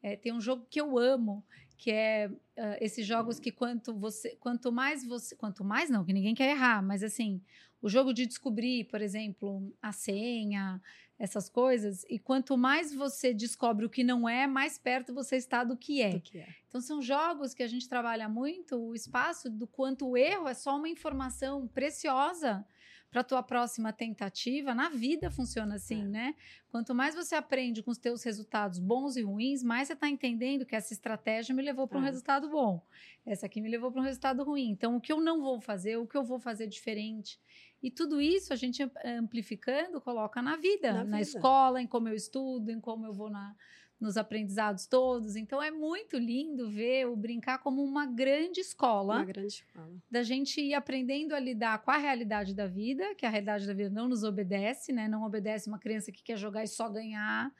É, tem um jogo que eu amo, que é uh, esses jogos que quanto você, quanto mais você, quanto mais não, que ninguém quer errar, mas assim, o jogo de descobrir, por exemplo, a senha, essas coisas, e quanto mais você descobre o que não é, mais perto você está do que é. Do que é. Então são jogos que a gente trabalha muito o espaço do quanto o erro é só uma informação preciosa para tua próxima tentativa. Na vida funciona assim, é. né? Quanto mais você aprende com os teus resultados bons e ruins, mais você está entendendo que essa estratégia me levou para um é. resultado bom. Essa aqui me levou para um resultado ruim. Então, o que eu não vou fazer, o que eu vou fazer diferente. E tudo isso a gente amplificando coloca na vida, na, na vida. escola, em como eu estudo, em como eu vou na, nos aprendizados todos. Então é muito lindo ver o brincar como uma grande escola. Uma grande escola. Da gente ir aprendendo a lidar com a realidade da vida, que a realidade da vida não nos obedece, né? Não obedece uma criança que quer jogar e só ganhar.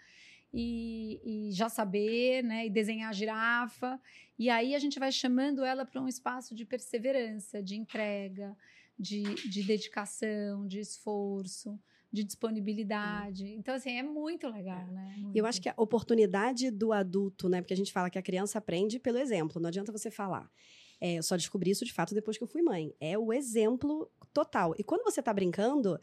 E, e já saber, né? E desenhar a girafa. E aí a gente vai chamando ela para um espaço de perseverança, de entrega, de, de dedicação, de esforço de disponibilidade. Então, assim, é muito legal, é. né? Muito. Eu acho que a oportunidade do adulto, né? Porque a gente fala que a criança aprende pelo exemplo, não adianta você falar. É, eu só descobri isso de fato depois que eu fui mãe. É o exemplo total. E quando você está brincando,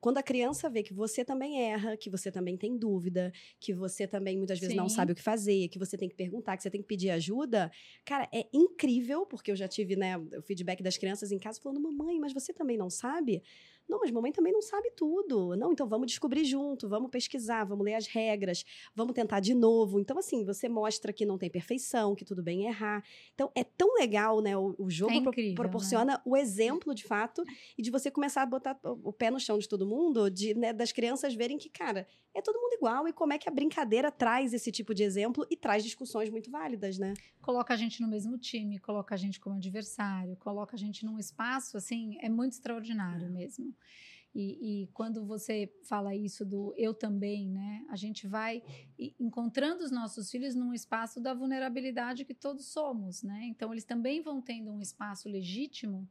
quando a criança vê que você também erra, que você também tem dúvida, que você também muitas vezes Sim. não sabe o que fazer, que você tem que perguntar, que você tem que pedir ajuda, cara, é incrível, porque eu já tive, né, o feedback das crianças em casa falando: "Mamãe, mas você também não sabe?" Não, mas mamãe também não sabe tudo. Não, então vamos descobrir junto, vamos pesquisar, vamos ler as regras, vamos tentar de novo. Então, assim, você mostra que não tem perfeição, que tudo bem errar. Então, é tão legal, né? O, o jogo é incrível, pro, proporciona né? o exemplo, de fato, e de você começar a botar o pé no chão de todo mundo, de, né, das crianças verem que, cara, é todo mundo igual e como é que a brincadeira traz esse tipo de exemplo e traz discussões muito válidas, né? Coloca a gente no mesmo time, coloca a gente como adversário, coloca a gente num espaço, assim, é muito extraordinário é. mesmo. E, e, quando você fala isso do eu também, né? A gente vai encontrando os nossos filhos num espaço da vulnerabilidade que todos somos, né? Então eles também vão tendo um espaço legítimo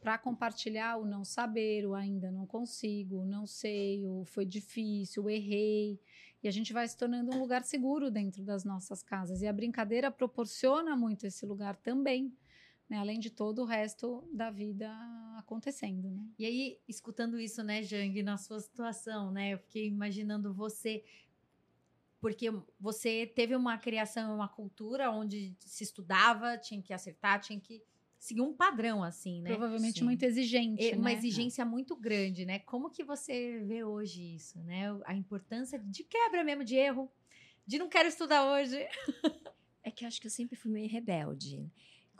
para compartilhar o não saber, o ainda não consigo, o não sei, o foi difícil, o errei. E a gente vai se tornando um lugar seguro dentro das nossas casas. E a brincadeira proporciona muito esse lugar também. Né, além de todo o resto da vida acontecendo, né? E aí, escutando isso, né, Jang, na sua situação, né? Eu fiquei imaginando você porque você teve uma criação, uma cultura onde se estudava, tinha que acertar, tinha que seguir um padrão, assim, né? Provavelmente Sim. muito exigente. É, uma né? exigência muito grande, né? Como que você vê hoje isso, né? A importância de quebra mesmo, de erro, de não quero estudar hoje. É que eu acho que eu sempre fui meio rebelde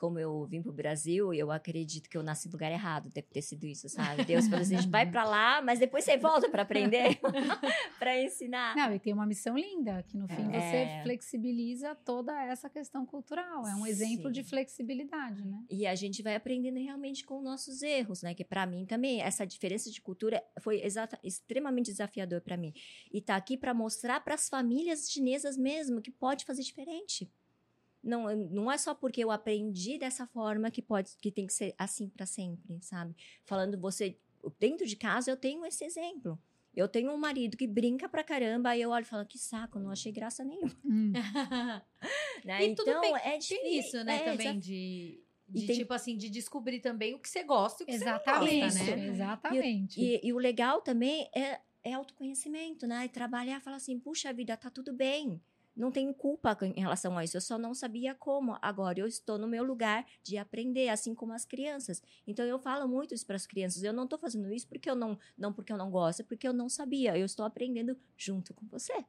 como eu vim pro Brasil, eu acredito que eu nasci no lugar errado, deve ter sido isso, sabe? Deus falou assim, vai para lá, mas depois você volta para aprender, para ensinar. Não, e tem uma missão linda, que no fim é. você flexibiliza toda essa questão cultural, é um exemplo Sim. de flexibilidade, né? E a gente vai aprendendo realmente com nossos erros, né? Que para mim também essa diferença de cultura foi exata, extremamente desafiador para mim. E tá aqui para mostrar para as famílias chinesas mesmo que pode fazer diferente. Não, não é só porque eu aprendi dessa forma que pode que tem que ser assim para sempre, sabe? Falando você dentro de casa, eu tenho esse exemplo. Eu tenho um marido que brinca pra caramba, aí eu olho e falo, que saco, não achei graça nenhuma. Hum. né? E então, bem, é difícil, isso, né, é, também, de, de tem... tipo assim, de descobrir também o que você gosta e o que Exatamente, você não gosta, né? Exatamente. E, e, e, o legal também é, é autoconhecimento, né? E trabalhar, falar assim, puxa vida, tá tudo bem não tenho culpa em relação a isso, eu só não sabia como. Agora eu estou no meu lugar de aprender, assim como as crianças. Então eu falo muito isso para as crianças. Eu não estou fazendo isso porque eu não, não porque eu não gosto, é porque eu não sabia. Eu estou aprendendo junto com você.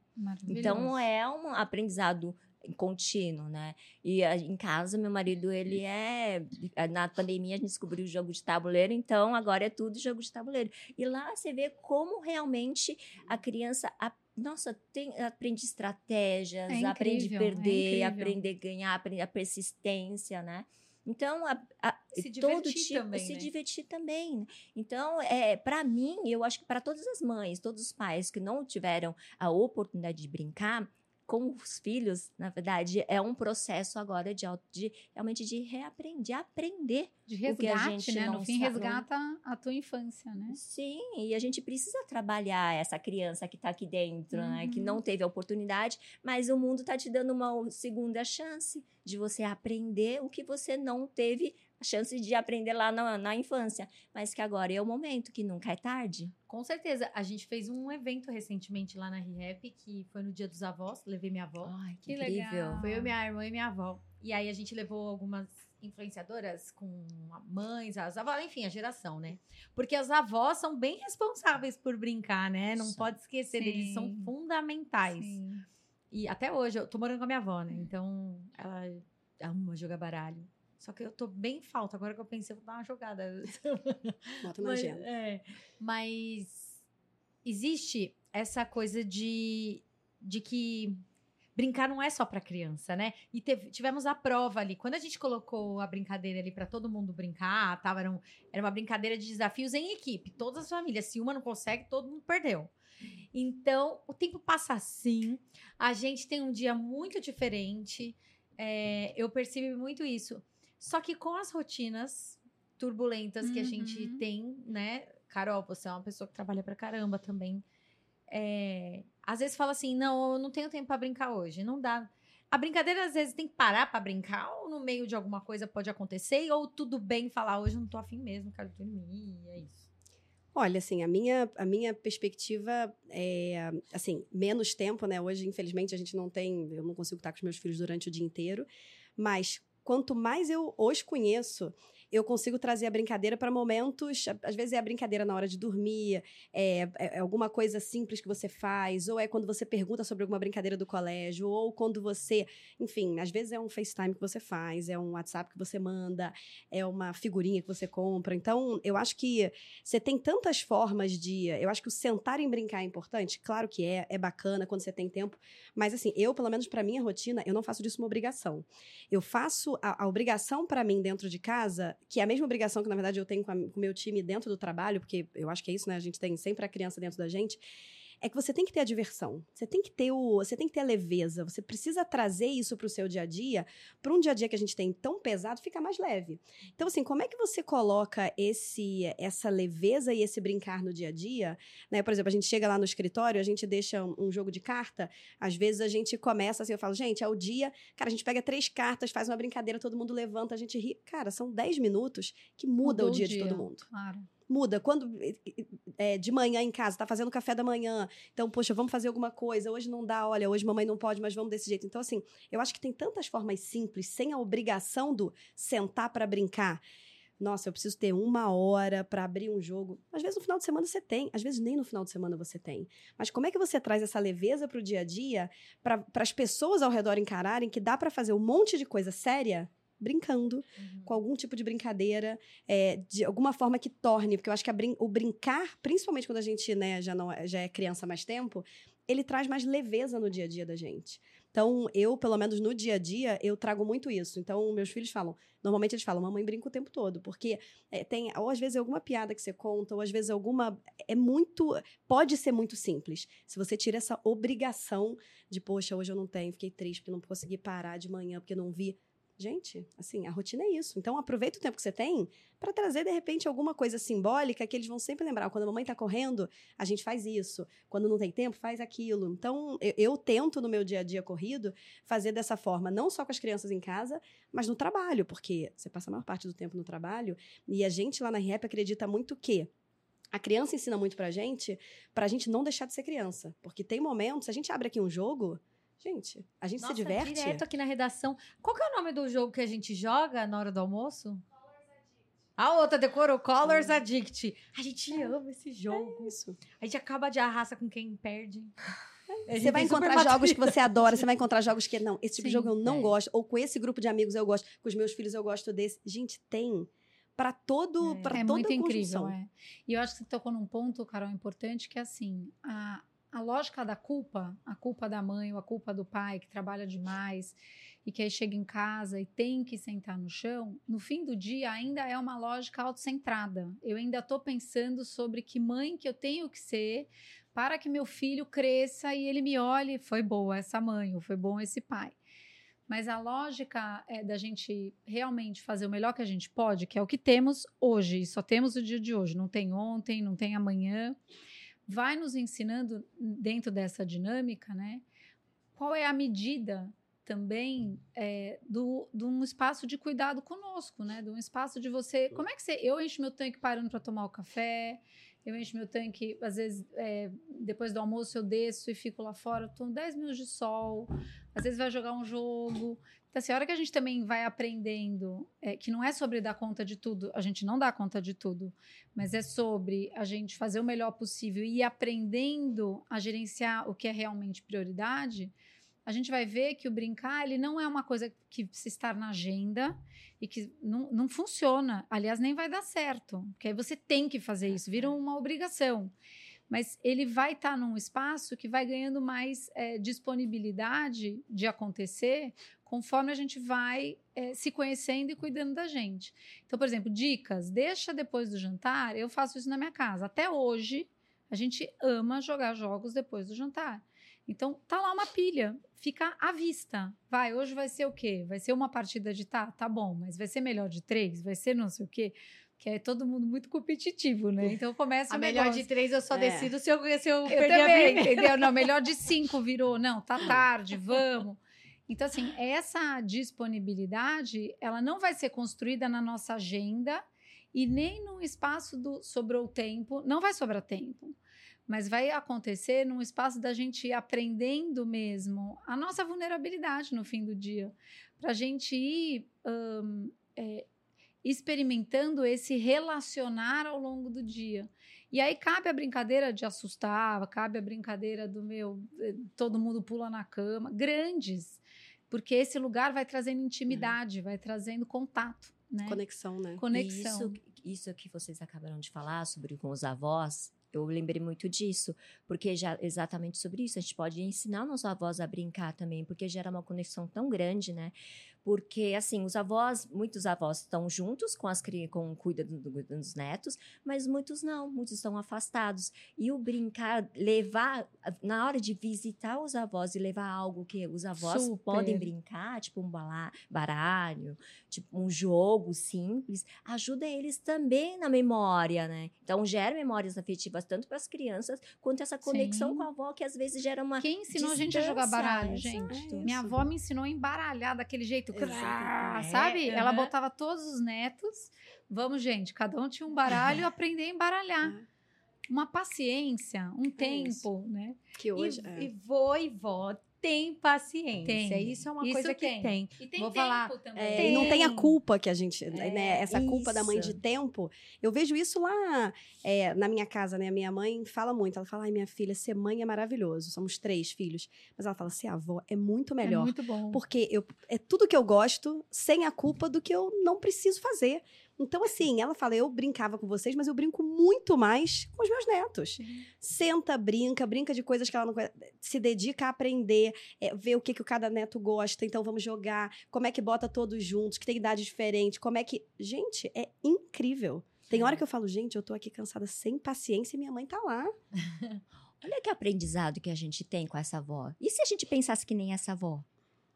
Então é um aprendizado contínuo, né? E em casa, meu marido, ele é. Na pandemia, a gente descobriu o jogo de tabuleiro, então agora é tudo jogo de tabuleiro. E lá você vê como realmente a criança nossa, tem, aprende estratégias, é incrível, aprende a perder, é aprende a ganhar, aprende a persistência, né? Então, a, a, se todo tipo, também, se né? divertir também. Então, é, para mim, eu acho que para todas as mães, todos os pais que não tiveram a oportunidade de brincar, com os filhos, na verdade, é um processo agora de, de realmente de reaprender, de aprender. De resgate, né? No fim, sabe. resgata a tua infância, né? Sim, e a gente precisa trabalhar essa criança que está aqui dentro, uhum. né? Que não uhum. teve a oportunidade, mas o mundo está te dando uma segunda chance de você aprender o que você não teve a chance de aprender lá na, na, infância, mas que agora é o momento, que nunca é tarde. Com certeza. A gente fez um evento recentemente lá na ReHap, que foi no Dia dos Avós, levei minha avó. Ai, que, que legal. Foi eu, minha irmã e minha avó. E aí a gente levou algumas influenciadoras com mães, as avós, enfim, a geração, né? Porque as avós são bem responsáveis por brincar, né? Não pode esquecer, Sim. eles são fundamentais. Sim. E até hoje, eu tô morando com a minha avó, né? Então, ela ama jogar baralho. Só que eu tô bem falta. Agora que eu pensei, vou dar uma jogada. Bota na mas, agenda. É, mas existe essa coisa de, de que brincar não é só para criança, né? E teve, tivemos a prova ali. Quando a gente colocou a brincadeira ali para todo mundo brincar, tava, era, um, era uma brincadeira de desafios em equipe. Todas as famílias. Se uma não consegue, todo mundo perdeu. Então, o tempo passa assim. A gente tem um dia muito diferente. É, eu percebi muito isso. Só que com as rotinas turbulentas uhum. que a gente uhum. tem, né? Carol, você é uma pessoa que trabalha pra caramba também. É, às vezes fala assim: não, eu não tenho tempo para brincar hoje. Não dá. A brincadeira às vezes tem que parar para brincar, ou no meio de alguma coisa pode acontecer, ou tudo bem falar hoje não tô afim mesmo, quero dormir, é isso. Olha, assim, a minha, a minha perspectiva é, assim, menos tempo, né? Hoje, infelizmente, a gente não tem, eu não consigo estar com os meus filhos durante o dia inteiro, mas quanto mais eu os conheço, eu consigo trazer a brincadeira para momentos. Às vezes é a brincadeira na hora de dormir, é, é, é, alguma coisa simples que você faz, ou é quando você pergunta sobre alguma brincadeira do colégio, ou quando você. Enfim, às vezes é um FaceTime que você faz, é um WhatsApp que você manda, é uma figurinha que você compra. Então, eu acho que você tem tantas formas de. Eu acho que o sentar em brincar é importante. Claro que é, é bacana quando você tem tempo, mas assim, eu, pelo menos para minha rotina, eu não faço disso uma obrigação. Eu faço. A, a obrigação para mim dentro de casa que é a mesma obrigação que, na verdade, eu tenho com o meu time dentro do trabalho, porque eu acho que é isso, né? A gente tem sempre a criança dentro da gente é que você tem que ter a diversão, você tem que ter o, você tem que ter a leveza, você precisa trazer isso para o seu dia a dia, para um dia a dia que a gente tem tão pesado, fica mais leve. Então assim, como é que você coloca esse essa leveza e esse brincar no dia a dia, né? Por exemplo, a gente chega lá no escritório, a gente deixa um, um jogo de carta, às vezes a gente começa assim, eu falo, gente, é o dia, cara, a gente pega três cartas, faz uma brincadeira, todo mundo levanta, a gente ri, cara, são dez minutos que muda Mudou o dia, dia de todo mundo. Claro muda. Quando é, de manhã em casa, tá fazendo café da manhã, então, poxa, vamos fazer alguma coisa. Hoje não dá, olha, hoje mamãe não pode, mas vamos desse jeito. Então, assim, eu acho que tem tantas formas simples, sem a obrigação do sentar para brincar. Nossa, eu preciso ter uma hora para abrir um jogo. Às vezes no final de semana você tem, às vezes nem no final de semana você tem. Mas como é que você traz essa leveza para o dia a dia, para as pessoas ao redor encararem que dá para fazer um monte de coisa séria brincando, uhum. com algum tipo de brincadeira, é, de alguma forma que torne, porque eu acho que brin o brincar, principalmente quando a gente né, já, não, é, já é criança há mais tempo, ele traz mais leveza no dia a dia da gente. Então, eu, pelo menos no dia a dia, eu trago muito isso. Então, meus filhos falam, normalmente eles falam, mamãe brinca o tempo todo, porque é, tem, ou às vezes é alguma piada que você conta, ou às vezes alguma. É muito. Pode ser muito simples. Se você tira essa obrigação de, poxa, hoje eu não tenho, fiquei triste porque não consegui parar de manhã, porque não vi. Gente, assim, a rotina é isso. Então aproveita o tempo que você tem para trazer de repente alguma coisa simbólica que eles vão sempre lembrar. Quando a mamãe está correndo, a gente faz isso. Quando não tem tempo, faz aquilo. Então eu, eu, tento no meu dia a dia corrido fazer dessa forma, não só com as crianças em casa, mas no trabalho, porque você passa a maior parte do tempo no trabalho e a gente lá na REP acredita muito que a criança ensina muito pra gente, pra gente não deixar de ser criança. Porque tem momentos, a gente abre aqui um jogo, Gente, a gente Nossa, se diverte. direto aqui na redação. Qual que é o nome do jogo que a gente joga na hora do almoço? A outra decorou Colors. Addict. A gente é. ama esse jogo. É isso. A gente acaba de arrasa com quem perde. Você vai encontrar jogos que você adora, você vai encontrar jogos que não, esse tipo Sim, de jogo eu não é. gosto, ou com esse grupo de amigos eu gosto, com os meus filhos eu gosto desse. Gente, tem para todo, é, para é toda muito incrível, é. E eu acho que você tocou num ponto, Carol, importante que é assim, a, a lógica da culpa, a culpa da mãe ou a culpa do pai que trabalha demais e que aí chega em casa e tem que sentar no chão, no fim do dia ainda é uma lógica autocentrada. Eu ainda estou pensando sobre que mãe que eu tenho que ser para que meu filho cresça e ele me olhe, foi boa essa mãe ou foi bom esse pai. Mas a lógica é da gente realmente fazer o melhor que a gente pode, que é o que temos hoje, só temos o dia de hoje, não tem ontem, não tem amanhã vai nos ensinando dentro dessa dinâmica, né? Qual é a medida também é, do, de um espaço de cuidado conosco, né? De um espaço de você. Como é que você. Eu encho meu tanque parando para tomar o café, eu encho meu tanque, às vezes, é, depois do almoço eu desço e fico lá fora, tomo 10 minutos de sol, às vezes vai jogar um jogo. Então, assim, a hora que a gente também vai aprendendo, é, que não é sobre dar conta de tudo, a gente não dá conta de tudo, mas é sobre a gente fazer o melhor possível e ir aprendendo a gerenciar o que é realmente prioridade, a gente vai ver que o brincar ele não é uma coisa que se estar na agenda e que não, não funciona. Aliás, nem vai dar certo, porque aí você tem que fazer isso, vira uma obrigação mas ele vai estar tá num espaço que vai ganhando mais é, disponibilidade de acontecer conforme a gente vai é, se conhecendo e cuidando da gente. Então, por exemplo, dicas, deixa depois do jantar, eu faço isso na minha casa. Até hoje, a gente ama jogar jogos depois do jantar. Então, tá lá uma pilha, fica à vista. Vai, hoje vai ser o quê? Vai ser uma partida de tá? Tá bom, mas vai ser melhor de três? Vai ser não sei o quê? Que é todo mundo muito competitivo, né? Então começa a o melhor negócio. de três eu só é. decido se eu, se eu, eu perder também, a entendeu? Não, melhor de cinco virou, não, tá tarde, vamos. Então assim, essa disponibilidade, ela não vai ser construída na nossa agenda e nem no espaço do sobrou tempo, não vai sobrar tempo. Mas vai acontecer num espaço da gente ir aprendendo mesmo a nossa vulnerabilidade no fim do dia. Para a gente ir um, é, experimentando esse relacionar ao longo do dia. E aí cabe a brincadeira de assustar, cabe a brincadeira do meu, eh, todo mundo pula na cama, grandes, porque esse lugar vai trazendo intimidade, é. vai trazendo contato, né? Conexão, né? Conexão. Isso, isso que vocês acabaram de falar sobre com os avós, eu lembrei muito disso, porque já exatamente sobre isso, a gente pode ensinar nossos avós a brincar também, porque gera uma conexão tão grande, né? Porque, assim, os avós, muitos avós estão juntos com as crianças, com cuida do, do, dos netos, mas muitos não, muitos estão afastados. E o brincar, levar, na hora de visitar os avós e levar algo que os avós Super. podem brincar, tipo um baralho, tipo um jogo simples, ajuda eles também na memória, né? Então, gera memórias afetivas tanto para as crianças quanto essa conexão Sim. com a avó, que às vezes gera uma. Quem ensinou a gente a jogar baralho, exato. gente? É Minha avó me ensinou a embaralhar daquele jeito, crá, Exato. sabe? É, Ela botava todos os netos. Vamos, gente, cada um tinha um baralho aprender a embaralhar. É. Uma paciência, um isso. tempo, né? Que hoje. e, é. e vô e vó tem paciência. Tem. Isso é uma Isso coisa tem. que tem. E tem Vou tempo falar, também. É, e não tem a Tem. culpa que a gente, É, né? Essa culpa da mãe isso. de tempo. Eu vejo isso lá é, na minha casa, né? A minha mãe fala muito. Ela fala, ai, minha filha, ser mãe é maravilhoso. Somos três filhos. Mas ela fala, ser avó é muito É melhor. muito bom. Porque eu, é tudo que eu gosto, sem a culpa do que eu não preciso fazer. Então, assim, ela fala, eu brincava com vocês, mas eu brinco muito mais com os meus netos. Senta, brinca, brinca de coisas que ela não conhece, se dedica a aprender, é, ver o que, que cada neto gosta, então vamos jogar, como é que bota todos juntos, que tem idade diferente, como é que... Gente, é incrível. Tem hora que eu falo, gente, eu tô aqui cansada, sem paciência, e minha mãe tá lá. Olha que aprendizado que a gente tem com essa avó. E se a gente pensasse que nem essa avó?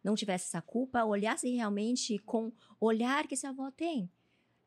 Não tivesse essa culpa, olhasse realmente com o olhar que essa avó tem.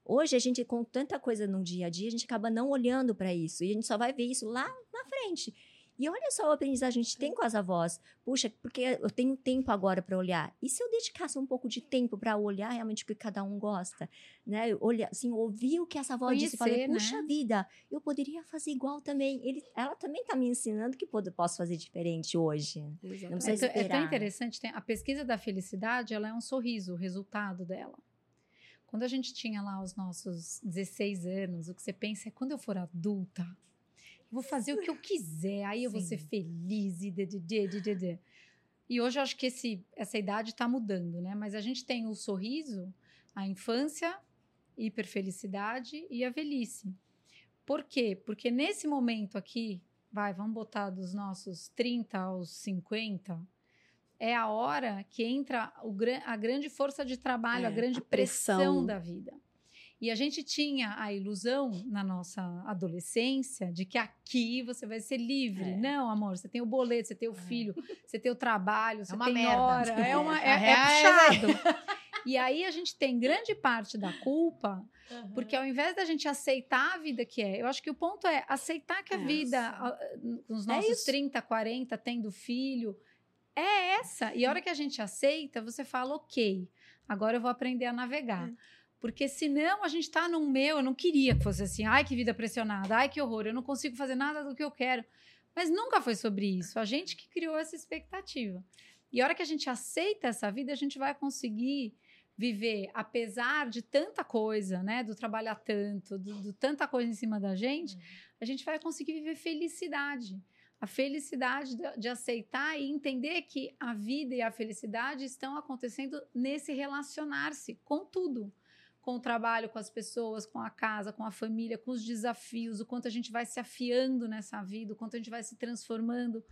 Hoje, a gente, com tanta coisa no dia a dia, a gente acaba não olhando para isso. E a gente só vai ver isso lá na frente. E olha só o aprendizado que a gente tem com as avós. Puxa, porque eu tenho tempo agora para olhar. E se eu dedicasse um pouco de tempo para olhar realmente o que cada um gosta? Né? Olhar, assim, ouvir o que essa avó disse e falei, Conhecer, puxa né? vida, eu poderia fazer igual também. Ele, ela também está me ensinando que posso fazer diferente hoje. Não É, precisa tão- é tão esperar. interessante, tem- a pesquisa da felicidade, ela é um sorriso, o resultado dela. Quando a gente tinha lá os nossos 16 anos, o que você pensa é, quando eu for adulta, eu vou fazer o que eu quiser, aí eu vou ser feliz e dedê. E hoje eu acho que esse, essa idade está mudando, né? Mas a gente tem o sorriso, a infância, hiperfelicidade e a velhice. Por quê? Porque nesse momento aqui, vai, vamos botar dos nossos 30 aos 50, é a hora que entra o a grande força de trabalho, a É, grande a pressão. pressão da vida. E a gente tinha a ilusão na nossa adolescência de que aqui você vai ser livre. É. Não, amor, você tem o boleto, você tem o filho, você tem o trabalho, você uma tem merda. hora. É, uma, A é, é é puxado. E aí a gente tem grande parte da culpa porque ao invés da gente aceitar a vida que é, eu acho que o ponto é aceitar que a É. vida, a- nos É nossos isso. 30, 40, tendo filho, é essa. E a hora que a gente aceita, você fala, ok, agora eu vou aprender a navegar. Porque senão a gente tá num meu, eu não queria que fosse assim, ai que vida pressionada, ai que horror, eu não consigo fazer nada do que eu quero. Mas nunca foi sobre isso, a gente que criou essa expectativa. E a hora que a gente aceita essa vida, a gente vai conseguir viver, apesar de tanta coisa, né? Do trabalhar tanto, do, do tanta coisa em cima da gente, a gente vai conseguir viver felicidade. A felicidade de, aceitar e entender que a vida e a felicidade estão acontecendo nesse relacionar-se com tudo. Com o trabalho, com as pessoas, com a casa, com a família, com os desafios, o quanto a gente vai se afiando nessa vida, o quanto a gente vai se transformando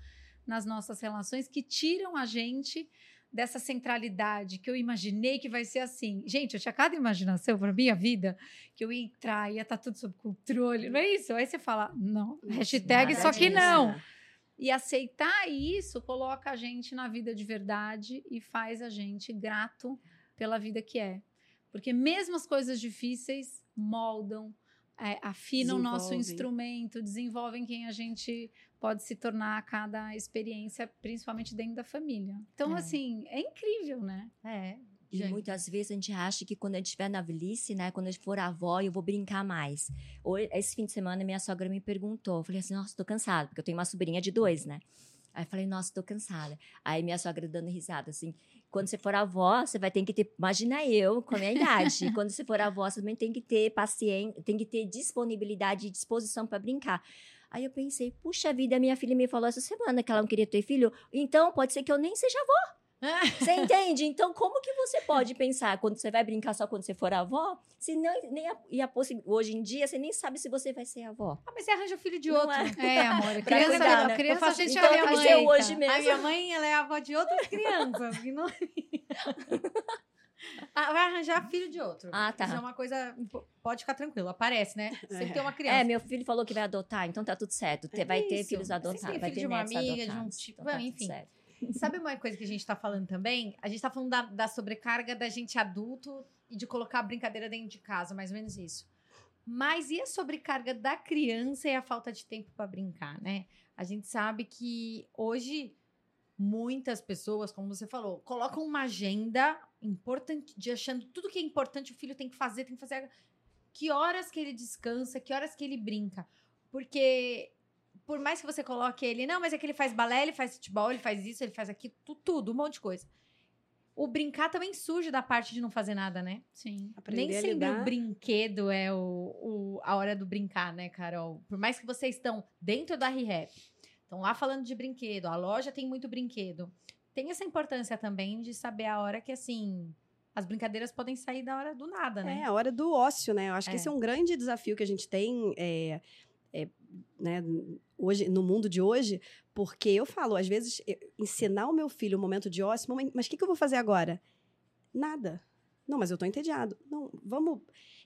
nas nossas relações que tiram a gente dessa centralidade que eu imaginei que vai ser assim. Gente, eu tinha cada imaginação para minha vida que eu ia entrar, ia estar tudo sob controle, não é isso? Aí você fala, não, hashtag só que não. E aceitar isso coloca a gente na vida de verdade e faz a gente grato pela vida que é. Porque mesmo as coisas difíceis moldam, é, afinam o nosso instrumento, desenvolvem quem a gente pode se tornar a cada experiência, principalmente dentro da família. Então, É. assim, é incrível, né? É. E Gente. muitas vezes a gente acha que quando a gente estiver na velhice, né? Quando gente for avó, eu vou brincar mais. Hoje, esse fim de semana, minha sogra me perguntou. Eu falei assim, nossa, tô cansada, porque eu tenho uma sobrinha de dois, né? Aí eu falei, nossa, tô cansada. Aí minha sogra dando risada, assim, quando você for avó, você vai ter que ter, imagina eu com a minha idade. quando você for avó, você também tem que ter paciência, tem que ter disponibilidade e disposição para brincar. Aí eu pensei, puxa vida, minha filha me falou essa semana que ela não queria ter filho, então pode ser que eu nem seja avó. Você entende? Então, como que você pode pensar quando você vai brincar só quando você for avó? Se não, nem a, e a possi- hoje em dia, você nem sabe se você vai ser avó. Ah, mas você arranja o filho de Não outro. é? É, amor. Criança, cuidar, né? criança faço a gente Então, com a minha mãe. hoje A mesmo. minha mãe, ela é avó de outras crianças. que não- Ah, vai arranjar filho de outro. Ah, tá. Isso é uma coisa. Pode ficar tranquilo, aparece, né? Sempre tem uma É, criança. meu filho falou que vai adotar, então tá tudo certo. É vai ter filhos adotados, vai filho ter de uma amiga, de um adotados. tipo- então tá enfim. Sabe uma coisa que a gente tá falando também? A gente tá falando da, da sobrecarga da gente adulto e de colocar a brincadeira dentro de casa, mais ou menos isso. Mas e a sobrecarga da criança e a falta de tempo para brincar, né? A gente sabe que hoje muitas pessoas, como você falou, colocam uma agenda importante, de achando tudo que é importante o filho tem que fazer, tem que fazer. Que horas que ele descansa, que horas que ele brinca. Porque por mais que você coloque ele, não, mas é que ele faz balé, ele faz futebol, ele faz isso, ele faz aquilo, tu- tudo, um monte de coisa. O brincar também surge da parte de não fazer nada, né? Sim. Aprender Nem a sempre lidar. o brinquedo é o, o- a hora do brincar, né, Carol? Por mais que vocês estão dentro da ReHap, estão lá falando de brinquedo, a loja tem muito brinquedo. Tem essa importância também de saber a hora que, assim, as brincadeiras podem sair da hora do nada, né? É, a hora do ócio, né? Eu acho É. que esse é um grande desafio que a gente tem é, é, né, hoje, no mundo de hoje, porque eu falo, às vezes, ensinar o meu filho um momento de ócio, "Mamãe, mas o que, que eu vou fazer agora? Nada. Não, mas eu tô entediado. Não, vamos.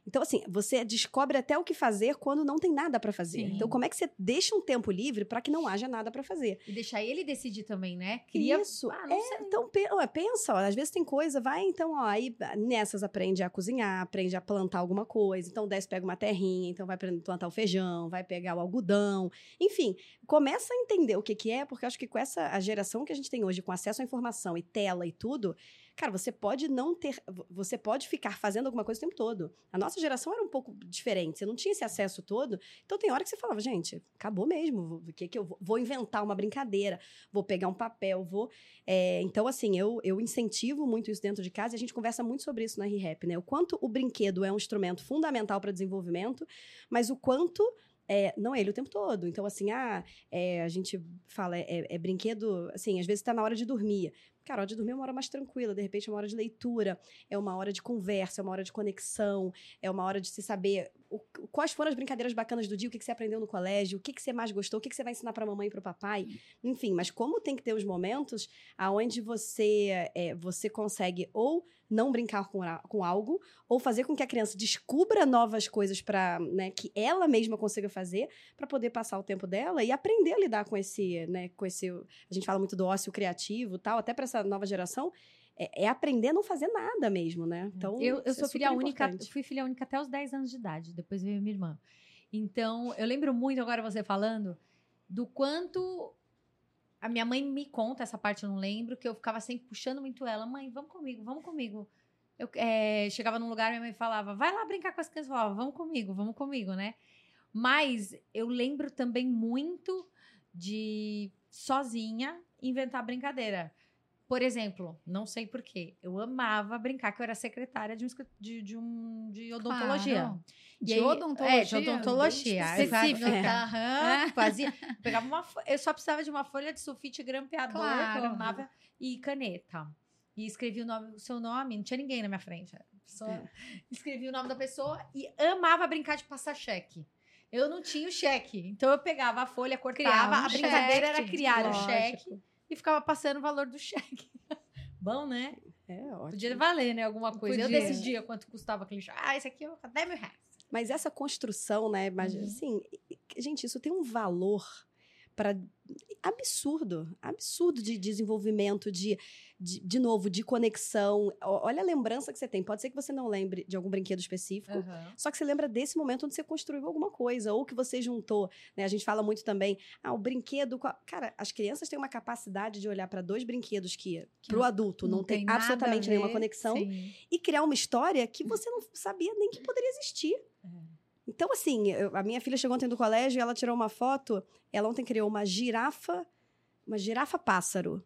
Então, assim, você descobre até o que fazer quando não tem nada para fazer. Sim. Então, como é que você deixa um tempo livre para que não haja nada para fazer? E deixar ele decidir também, né? Cria. Isso. Ah, não é, sei. então pensa, ó, às vezes tem coisa, vai então, ó, aí nessas aprende a cozinhar, aprende a plantar alguma coisa. Então desce, pega uma terrinha, então vai plantar o feijão, vai pegar o algodão. Enfim, começa a entender o que que é, porque eu acho que com essa a geração que a gente tem hoje, com acesso à informação e tela e tudo, cara, você pode não ter, você pode ficar fazendo alguma coisa o tempo todo. A nossa geração era um pouco diferente, você não tinha esse acesso todo. Então tem hora que você falava, gente, acabou mesmo, o que que eu vou, vou inventar uma brincadeira, vou pegar um papel, vou é, então, assim, eu, eu incentivo muito isso dentro de casa e a gente conversa muito sobre isso na ReHap, né? O quanto o brinquedo é um instrumento fundamental para desenvolvimento, mas o quanto. É, não é ele o tempo todo. Então, assim, ah, é, a gente fala, é, é- brinquedo, assim, às vezes tá na hora de dormir. Cara, a hora de dormir é uma hora mais tranquila, de repente é uma hora de leitura, é uma hora de conversa, é uma hora de conexão, é uma hora de se saber o- quais foram as brincadeiras bacanas do dia, o que, que você aprendeu no colégio, o que, que você mais gostou, o que, que você vai ensinar pra mamãe e pro papai. Enfim, mas como tem que ter os momentos aonde você, é, você consegue ou não brincar com, a- com algo, ou fazer com que a criança descubra novas coisas para né, que ela mesma consiga fazer para poder passar o tempo dela e aprender a lidar com esse, né, com esse, a gente fala muito do ócio criativo, tal, até para essa nova geração, é, é aprender a não fazer nada mesmo, né? Então, Eu, eu é sou filha super única, importante. fui filha única até os 10 anos de idade, depois veio minha irmã. Então, eu lembro muito agora você falando do quanto a minha mãe me conta, essa parte eu não lembro, que eu ficava sempre puxando muito ela, mãe, vamos comigo, vamos comigo. Eu é, chegava num lugar, minha mãe falava, vai lá brincar com as crianças, eu falava, vamos comigo, vamos comigo, né? Mas eu lembro também muito de sozinha inventar brincadeira. Por exemplo, não sei porquê, eu amava brincar que eu era secretária de um, de, de um de odontologia. Claro. De aí- odontologia? É, de odontologia. Específica. Aham, fazia. Pegava uma Eu só precisava de uma folha de sulfite grampeador, Claro. que eu amava, e caneta. E escrevi o, nome, o seu nome, não tinha ninguém na minha frente. Só escrevi o nome da pessoa e amava brincar de passar cheque. Eu não tinha o cheque. Então eu pegava a folha, cortava, Criava um a brincadeira era cheque, criar o lógico. cheque e ficava passando o valor do cheque. Bom, né? É ótimo. Podia valer, né? Alguma coisa. Eu Podia. decidia quanto custava aquele cheque. Ah, esse aqui é 10 mil reais. Mas essa construção, né? Mas, Uhum. assim, gente, isso tem um valor para absurdo, absurdo de desenvolvimento, de, de, de novo, de conexão. Olha a lembrança que você tem. Pode ser que você não lembre de algum brinquedo específico, Aham. só que você lembra desse momento onde você construiu alguma coisa, ou que você juntou. Né? A gente fala muito também, ah, o brinquedo. Cara, as crianças têm uma capacidade de olhar para dois brinquedos que, Que para o adulto, não, tem, nada a absolutamente nenhuma conexão sim. e criar uma história que você não sabia nem que poderia existir. Então, assim, eu- a minha filha chegou ontem do colégio e ela tirou uma foto. Ela ontem criou uma girafa, uma girafa pássaro.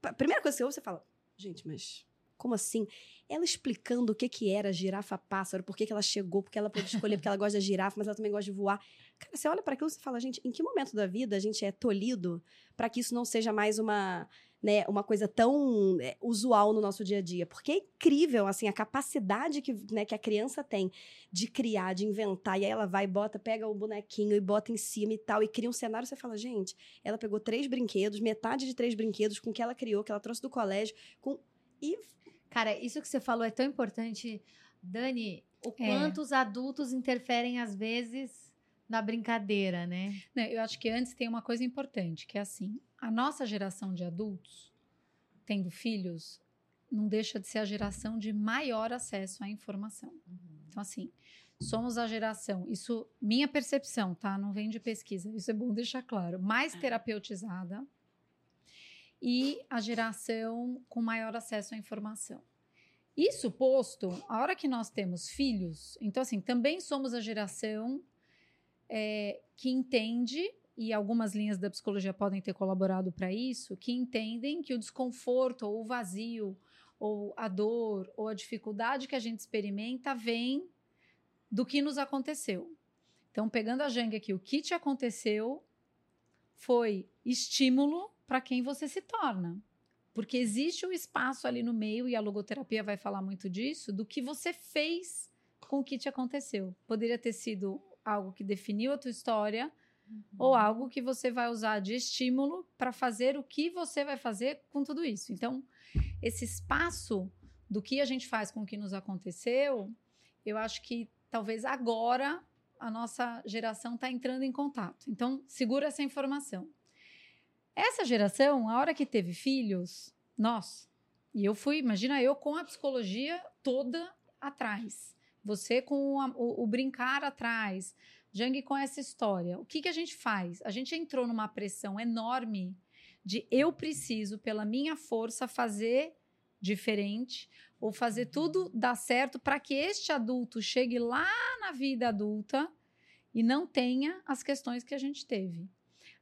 Pa- Primeira coisa que você ouve, você fala, gente, mas como assim? Ela explicando o que que era girafa pássaro, por que, que ela chegou, porque ela pôde escolher, porque ela gosta da girafa, mas ela também gosta de voar. Cara, você olha para aquilo e fala, gente, em que momento da vida a gente é tolhido para que isso não seja mais uma, né, uma coisa tão é, usual no nosso dia a dia? Porque é incrível, assim, a capacidade que, né, que a criança tem de criar, de inventar, e aí ela vai, bota, pega o bonequinho e bota em cima e tal, e cria um cenário, você fala, gente, ela pegou três brinquedos, metade de três brinquedos com que ela criou, que ela trouxe do colégio, com... e Cara, isso que você falou é tão importante, Dani. O É. quanto os adultos interferem às vezes na brincadeira, né? Né, eu acho que antes tem uma coisa importante, que é assim, a nossa geração de adultos, tendo filhos, não deixa de ser a geração de maior acesso à informação. Então, assim, somos a geração, isso, minha percepção, tá? Não vem de pesquisa, isso é bom deixar claro, mais terapeutizada e a geração com maior acesso à informação. Isso posto, a hora que nós temos filhos, então, assim, também somos a geração é, que entende, e algumas linhas da psicologia podem ter colaborado para isso, que entendem que o desconforto, ou o vazio, ou a dor, ou a dificuldade que a gente experimenta vem do que nos aconteceu. Então, pegando a Jang aqui, o que te aconteceu foi estímulo para quem você se torna. Porque existe um espaço ali no meio, e a logoterapia vai falar muito disso, do que você fez com o que te aconteceu. Poderia ter sido algo que definiu a tua história, ou algo que você vai usar de estímulo para fazer o que você vai fazer com tudo isso. Então, esse espaço do que a gente faz com o que nos aconteceu, eu acho que talvez agora a nossa geração está entrando em contato. Então, segura essa informação. Essa geração, a hora que teve filhos, nós, e eu fui, imagina eu com a psicologia toda atrás, você com a- o, o brincar atrás, Jang com essa história. O que, que a gente faz? A gente entrou numa pressão enorme de eu preciso, pela minha força, fazer diferente ou fazer tudo dar certo para que este adulto chegue lá na vida adulta e não tenha as questões que a gente teve.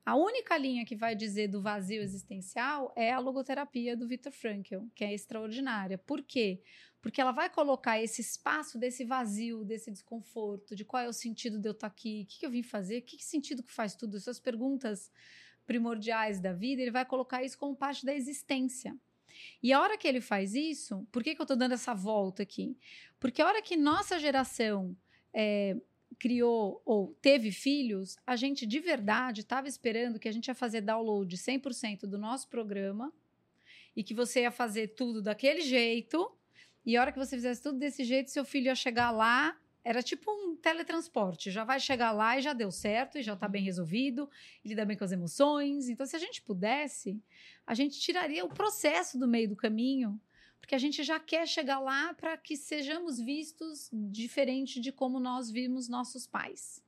A única linha que vai dizer do vazio existencial é a logoterapia do Viktor Frankl, que é extraordinária. Por quê? Porque ela vai colocar esse espaço desse vazio, desse desconforto, de qual é o sentido de eu estar aqui, o que, que eu vim fazer, que, que sentido que faz tudo, essas perguntas primordiais da vida, ele vai colocar isso como parte da existência. E a hora que ele faz isso, por que, que eu estou dando essa volta aqui? Porque a hora que nossa geração é, criou ou teve filhos, a gente de verdade estava esperando que a gente ia fazer download 100% do nosso programa e que você ia fazer tudo daquele jeito. E a hora que você fizesse tudo desse jeito, seu filho ia chegar lá. Era tipo um teletransporte. Já vai chegar lá e já deu certo, e já está bem resolvido, e lida bem com as emoções. Então, se a gente pudesse, a gente tiraria o processo do meio do caminho, porque a gente já quer chegar lá para que sejamos vistos diferente de como nós vimos nossos pais.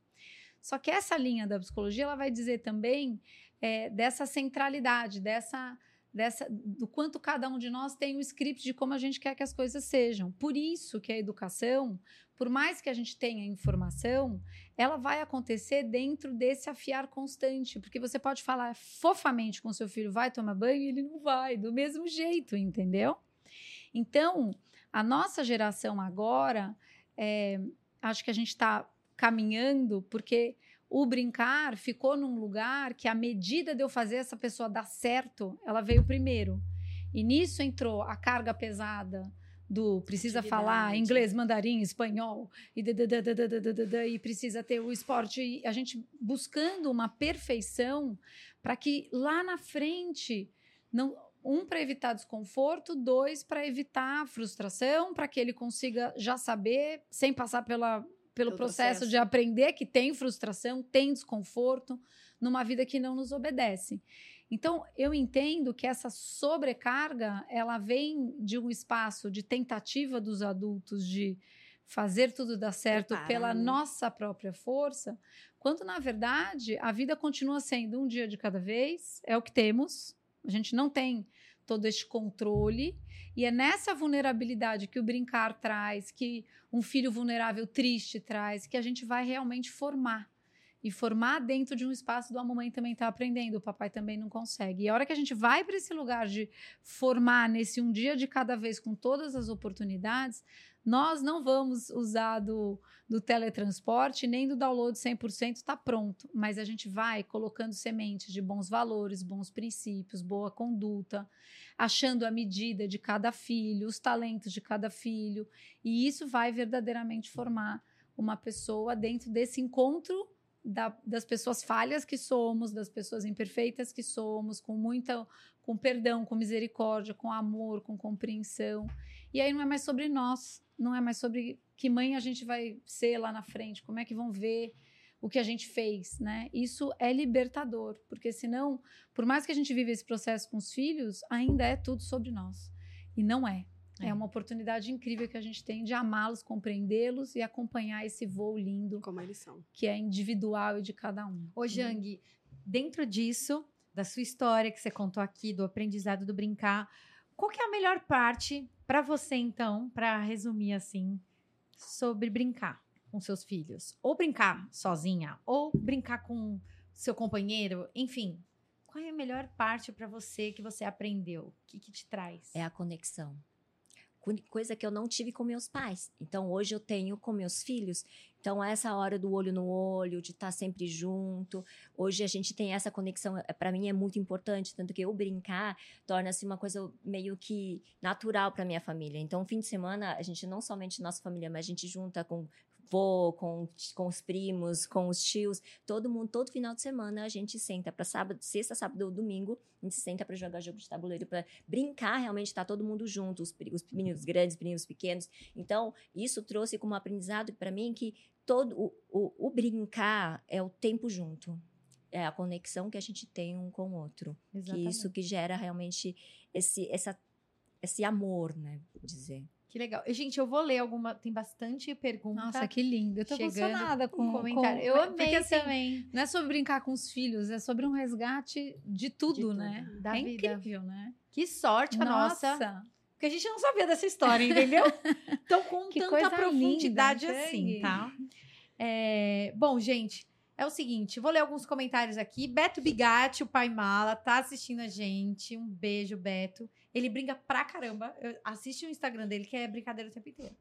Só que essa linha da psicologia ela vai dizer também é, dessa centralidade, dessa, dessa, do quanto cada um de nós tem um script de como a gente quer que as coisas sejam. Por isso que a educação, por mais que a gente tenha informação, ela vai acontecer dentro desse afiar constante, porque você pode falar fofamente com seu filho, vai tomar banho, e ele não vai, do mesmo jeito, entendeu? Então, a nossa geração agora, é, acho que a gente está caminhando, porque o brincar ficou num lugar que a medida de eu fazer essa pessoa dar certo, ela veio primeiro. E nisso entrou a carga pesada do precisa falar inglês, mandarim, espanhol e, e precisa ter o esporte. E a gente buscando uma perfeição para que lá na frente não um para evitar desconforto, dois para evitar frustração, para que ele consiga já saber sem passar pela pelo processo, processo. de aprender que tem frustração, tem desconforto numa vida que não nos obedece. Então, eu entendo que essa sobrecarga, ela vem de um espaço de tentativa dos adultos de fazer tudo dar certo pela né? nossa própria força, quando na verdade a vida continua sendo um dia de cada vez, é o que temos. A gente não tem todo este controle e é nessa vulnerabilidade que o brincar traz, que um filho vulnerável triste traz, que a gente vai realmente formar. E formar dentro de um espaço do a mamãe também está aprendendo, o papai também não consegue. E a hora que a gente vai para esse lugar de formar nesse um dia de cada vez com todas as oportunidades, nós não vamos usar do, do teletransporte nem do download 100% está pronto, mas a gente vai colocando sementes de bons valores, bons princípios, boa conduta, achando a medida de cada filho, os talentos de cada filho, e isso vai verdadeiramente formar uma pessoa dentro desse encontro da, das pessoas falhas que somos, das pessoas imperfeitas que somos, com muita, com perdão, com misericórdia, com amor, com compreensão. E aí não é mais sobre nós, não é mais sobre que mãe a gente vai ser lá na frente, como é que vão ver o que a gente fez, né? Isso é libertador, porque senão, por mais que a gente viva esse processo com os filhos, ainda é tudo sobre nós. E não é. É, é uma oportunidade incrível que a gente tem de amá-los, compreendê-los e acompanhar esse voo lindo. Como eles são. Que é individual e de cada um. Ô, Jang, dentro disso, da sua história que você contou aqui, do aprendizado do brincar, qual que é a melhor parte para você, então, para resumir assim, sobre brincar com seus filhos? Ou brincar sozinha, ou brincar com seu companheiro, enfim. Qual é a melhor parte para você que você aprendeu? O que, que te traz? É a conexão coisa que eu não tive com meus pais. Então hoje eu tenho com meus filhos. Então essa hora do olho no olho, de estar tá sempre junto. Hoje a gente tem essa conexão, é, para mim é muito importante, tanto que eu brincar torna-se uma coisa meio que natural para minha família. Então fim de semana a gente não somente nossa família, mas a gente junta com avô, com, com os primos, com os tios, todo mundo, todo final de semana a gente senta para sábado, sexta, sábado ou domingo, a gente senta para jogar jogo de tabuleiro, para brincar, realmente tá todo mundo junto, os, os meninos grandes, meninos pequenos. Então, isso trouxe como aprendizado para mim que todo o, o, o brincar é o tempo junto é a conexão que a gente tem um com o outro. Exatamente. Que isso que gera realmente esse, essa, esse amor, né? Dizer. Que legal. Gente, eu vou ler alguma. Tem bastante pergunta. Nossa, que lindo. Eu tô emocionada com o comentário. Com, eu amei porque, assim, também. Não é sobre brincar com os filhos, é sobre um resgate de tudo, de tudo né? Da é vida. incrível, né? Que sorte a nossa. nossa. Porque a gente não sabia dessa história, entendeu? então, com que tanta profundidade linda, assim, tá? É, bom, gente, é o seguinte, vou ler alguns comentários aqui. Beto Bigatti, o pai mala, tá assistindo a gente. Um beijo, Beto. Ele brinca pra caramba. Eu, assiste o Instagram dele, que é brincadeira o tempo inteiro.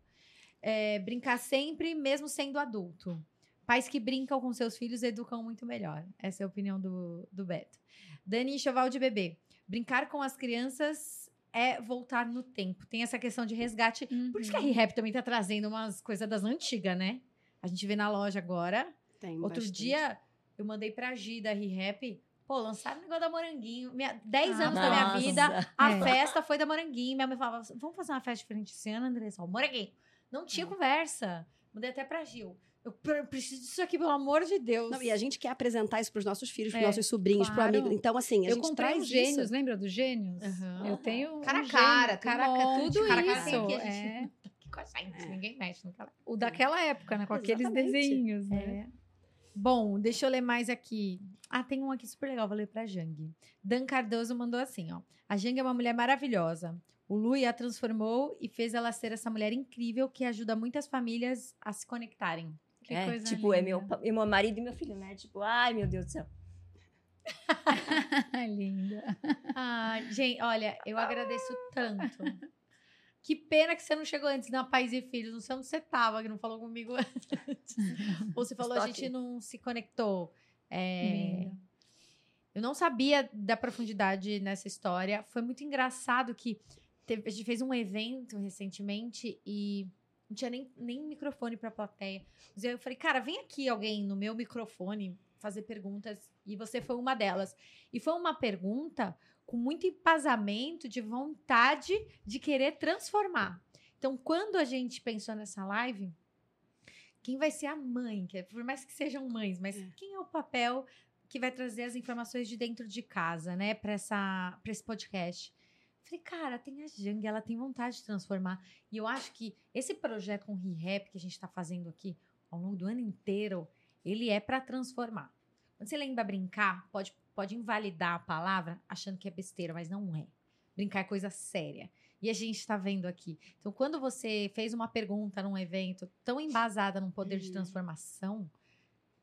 É, brincar sempre, mesmo sendo adulto. Pais que brincam com seus filhos educam muito melhor. Essa é a opinião do, do Beto. Dani Choval de Bebê. Brincar com as crianças é voltar no tempo. Tem essa questão de resgate. Uhum. Por isso que a uhum. ReHap também tá trazendo umas coisas das antigas, né? A gente vê na loja agora. Tem Outro bastante. dia, eu mandei pra Gi da ReHap Pô, lançaram o negócio da Moranguinho. Minha, 10 ah, anos nossa. da minha vida, a é. festa foi da Moranguinho. Minha mãe falava, vamos fazer uma festa diferente esse ano, Andressa? Moranguinho. Não tinha é. conversa. Mandei até pra Gil. Eu preciso disso aqui, pelo amor de Deus. Não, e a gente quer apresentar isso para os nossos filhos, para é, nossos sobrinhos, claro. para amigos. Então, assim, a eu gente traz gênios, isso. lembra dos gênios? Uhum. Eu tenho cara um cara, cara, um tudo cara, isso. Cara, que é. Que coisa, é. ninguém mexe naquela. O daquela época, né, com aqueles desenhos, né? É. Bom, deixa eu ler mais aqui. Ah, tem um aqui super legal, vou ler pra Jang. Dan Cardoso mandou assim, ó. A Jang é uma mulher maravilhosa. O Lui a transformou e fez ela ser essa mulher incrível que ajuda muitas famílias a se conectarem. Que é, coisa tipo, linda. é meu, meu marido e meu filho, né? Tipo, ai, meu Deus do céu. linda. Ah, gente, olha, eu agradeço tanto que pena que você não chegou antes na Pais e Filhos. Não sei onde você estava, que não falou comigo antes. Ou você falou, Estou a gente aqui. não se conectou. É... Eu não sabia da profundidade nessa história. Foi muito engraçado que teve, a gente fez um evento recentemente e não tinha nem, nem microfone para a plateia. Eu falei, cara, vem aqui alguém no meu microfone fazer perguntas. E você foi uma delas. E foi uma pergunta com muito empasamento, de vontade de querer transformar. Então, quando a gente pensou nessa live, quem vai ser a mãe? É, por mais que sejam mães, mas é. quem é o papel que vai trazer as informações de dentro de casa, né, para essa para esse podcast? Falei, cara, tem a Jang, ela tem vontade de transformar. E eu acho que esse projeto com o ReHap que a gente está fazendo aqui ao longo do ano inteiro, ele é para transformar. Quando você lembra brincar, pode pode invalidar a palavra achando que é besteira, mas não é. Brincar é coisa séria. E a gente está vendo aqui. Então, quando você fez uma pergunta num evento tão embasada num poder de uhum. transformação,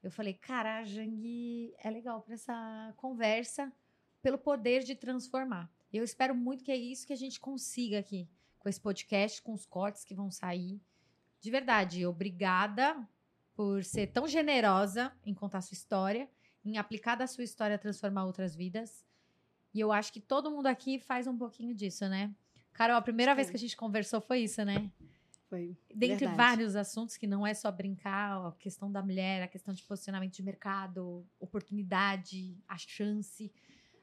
eu falei, cara, a Jang é legal para essa conversa pelo poder de transformar. Eu espero muito que é isso que a gente consiga aqui com esse podcast, com os cortes que vão sair. De verdade, obrigada por ser tão generosa em contar sua história em aplicar da sua história a transformar outras vidas. E eu acho que todo mundo aqui faz um pouquinho disso, né? Carol, a primeira vez que a gente conversou foi isso, né? Foi. Dentre verdade. vários assuntos que não é só brincar, a questão da mulher, a questão de posicionamento de mercado, oportunidade, a chance.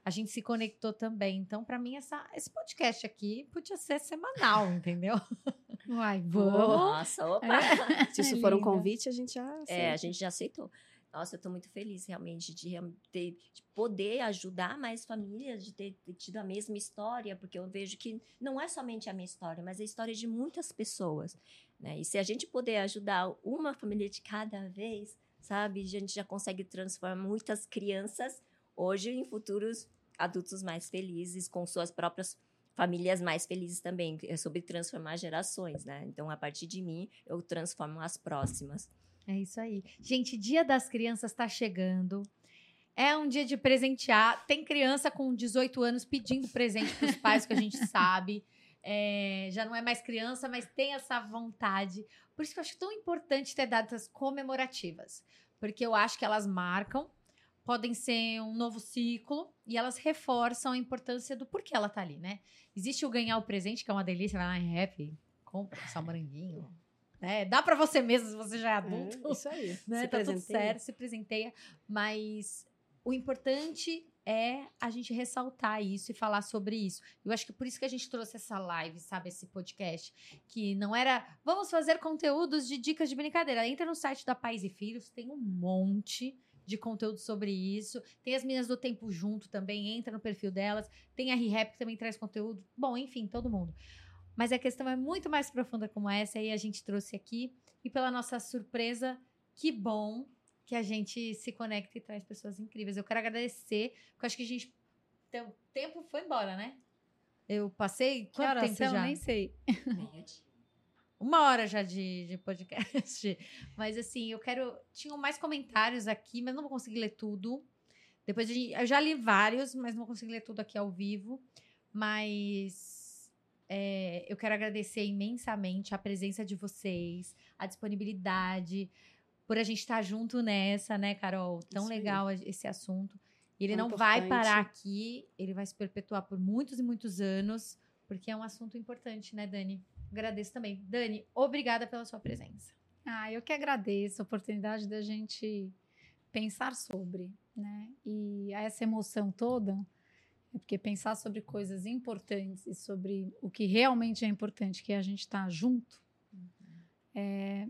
A gente se conectou também. Então, para mim, essa, esse podcast aqui podia ser semanal, entendeu? Uai, Vamos. Nossa, opa! Se isso for um convite, a gente já. É, a gente já aceitou. Nossa, eu tô muito feliz realmente de, de poder ajudar mais famílias, de ter, ter tido a mesma história, porque eu vejo que não é somente a minha história, mas a história de muitas pessoas. Né? E se a gente puder ajudar uma família de cada vez, sabe, a gente já consegue transformar muitas crianças hoje em futuros adultos mais felizes, com suas próprias famílias mais felizes também. É sobre transformar gerações, né? Então, a partir de mim, eu transformo as próximas. É isso aí. Gente, Dia das Crianças está chegando. É um dia de presentear. Tem criança com 18 anos pedindo presente para os pais, que a gente sabe. É, já não é mais criança, mas tem essa vontade. Por isso que eu acho tão importante ter datas comemorativas. Porque eu acho que elas marcam, podem ser um novo ciclo e elas reforçam a importância do porquê ela tá ali, né? Existe o ganhar o presente, que é uma delícia, vai lá em rap, compra só moranguinho. É, dá para você mesmo se você já é adulto É, isso aí. né? Se tá tudo presenteia. certo, se presenteia. Mas o importante é a gente ressaltar isso e falar sobre isso. Eu acho que por isso que a gente trouxe essa live, sabe? Esse podcast. Que não era. Vamos fazer conteúdos de dicas de brincadeira. Entra no site da Pais e Filhos, tem um monte de conteúdo sobre isso. Tem as meninas do Tempo Junto também, entra no perfil delas. Tem a ReHap que também traz conteúdo. Bom, enfim, todo mundo. Mas a questão é muito mais profunda como essa, e a gente trouxe aqui. E pela nossa surpresa, que bom que a gente se conecta e traz pessoas incríveis. Eu quero agradecer, porque eu acho que a gente. O tempo foi embora, né? Eu passei. Que Quanto horas tempo já? Nem sei. Uma hora já de, de podcast. Mas assim, eu quero. Tinham mais comentários aqui, mas não vou conseguir ler tudo. Depois a gente- eu já li vários, mas não vou conseguir ler tudo aqui ao vivo. Mas é, eu quero agradecer imensamente a presença de vocês, a disponibilidade, por a gente estar junto nessa, né, Carol? Tão Isso aí. legal esse assunto. E ele É não vai importante. parar aqui, ele vai se perpetuar por muitos e muitos anos, porque é um assunto importante, né, Dani? Agradeço também. Dani, obrigada pela sua presença. Ah, eu que agradeço a oportunidade da gente pensar sobre, né? E essa emoção toda é porque pensar sobre coisas importantes e sobre o que realmente é importante, que é a gente estar junto, é,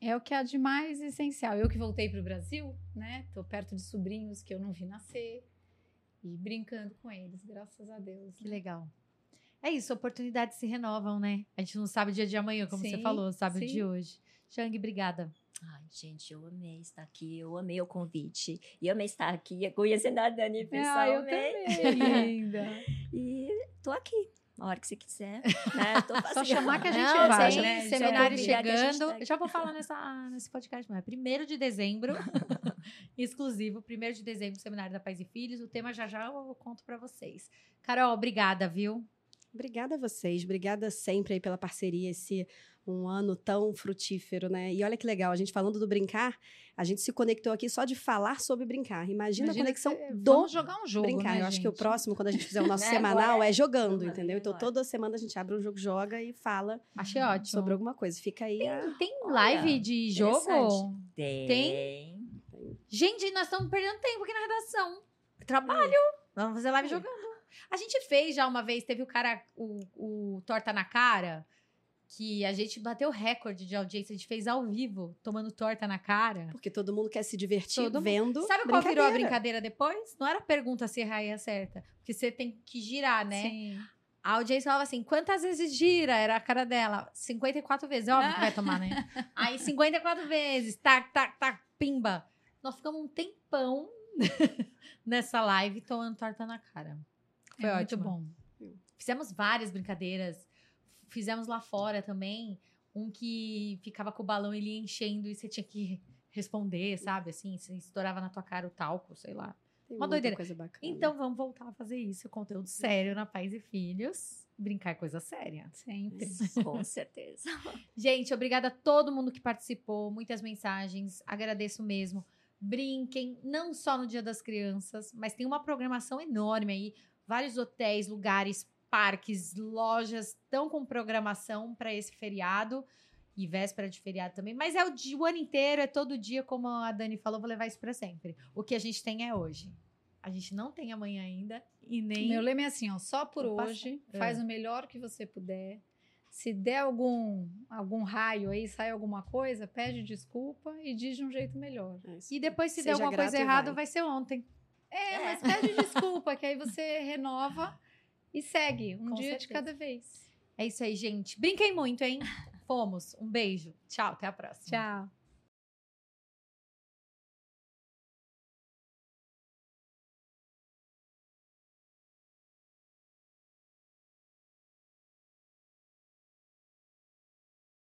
é o que há de mais essencial. Eu que voltei para o Brasil, né? Tô perto de sobrinhos que eu não vi nascer e brincando com eles, graças a Deus. Que né? legal. É isso, oportunidades se renovam, né? A gente não sabe o dia de amanhã, como você Sim, falou, sabe o sim. de hoje. Jang, obrigada. Ai, gente, eu amei estar aqui, eu amei o convite. E amei estar aqui conhecendo a Dani Ah, eu pessoalmente. também, linda. E tô aqui. A hora que você quiser. Né? Tô Só chamar que a gente Não, vai, tem né? Seminário gente chegando. tá. Já vou falar nessa, nesse podcast, mas é primeiro de dezembro, exclusivo, primeiro de dezembro, Seminário da Pais e Filhos. O tema já já eu conto pra vocês. Carol, obrigada, viu? Obrigada a vocês, obrigada sempre aí pela parceria, esse um ano tão frutífero, né? E olha que legal, a gente falando do brincar, a gente se conectou aqui só de falar sobre brincar. Imagina, a conexão que- do Vamos jogar um jogo, brincar. né, Eu acho que o próximo, quando a gente fizer o nosso Né, semanal, é jogando, Vamos entendeu? Então toda semana a gente abre um jogo, joga e fala Achei ótimo. sobre alguma coisa. Fica aí a... Tem Olha, live de jogo? interessante. Tem. Gente, nós estamos perdendo tempo aqui na redação. Trabalho. Vamos fazer live É. jogando. A gente fez já uma vez, teve o cara, o, o Torta na Cara, que a gente bateu recorde de audiência. A gente fez ao vivo, tomando torta na cara. Porque todo mundo quer se divertir Todo mundo. vendo Sabe qual virou a brincadeira. brincadeira depois? Não era pergunta se errar e acerta. Porque você tem que girar, né? Sim. A audiência falava assim: quantas vezes gira? Era a cara dela. 54 vezes. Óbvio que vai tomar, né? Aí 54 vezes. Tac, tac, tac, pimba. Nós ficamos um tempão nessa live tomando torta na cara. Foi é ótimo. muito bom. Fizemos várias brincadeiras. Fizemos lá fora também. Um que ficava com o balão ele enchendo e você tinha que responder, sabe? Assim, você estourava na tua cara o talco, sei lá. Tem Uma muita doideira. coisa bacana. Então vamos voltar a fazer isso, conteúdo sério na Pais e Filhos. Brincar é coisa séria. Sempre. Com certeza. Gente, obrigada a todo mundo que participou, muitas mensagens, agradeço mesmo. Brinquem, não só no Dia das Crianças, mas tem uma programação enorme aí, vários hotéis, lugares, parques, lojas estão com programação para esse feriado. e véspera de feriado também. Mas é o, dia, o ano inteiro, é todo dia, como a Dani falou, vou levar isso para sempre. O que a gente tem é hoje. A gente não tem amanhã ainda e nem. Meu lema é assim, ó, só por hoje, passa- faz É. o melhor que você puder. Se der algum, algum raio aí, sai alguma coisa, pede desculpa e diz de um jeito melhor. É isso. E depois, se Seja der alguma coisa errada, vai. vai ser ontem. É, É. mas pede desculpa, que aí você renova e segue, um Com dia de certeza. cada vez. É isso aí, gente. Brinquei muito, hein? Fomos. Um beijo. Tchau, até a próxima. Tchau.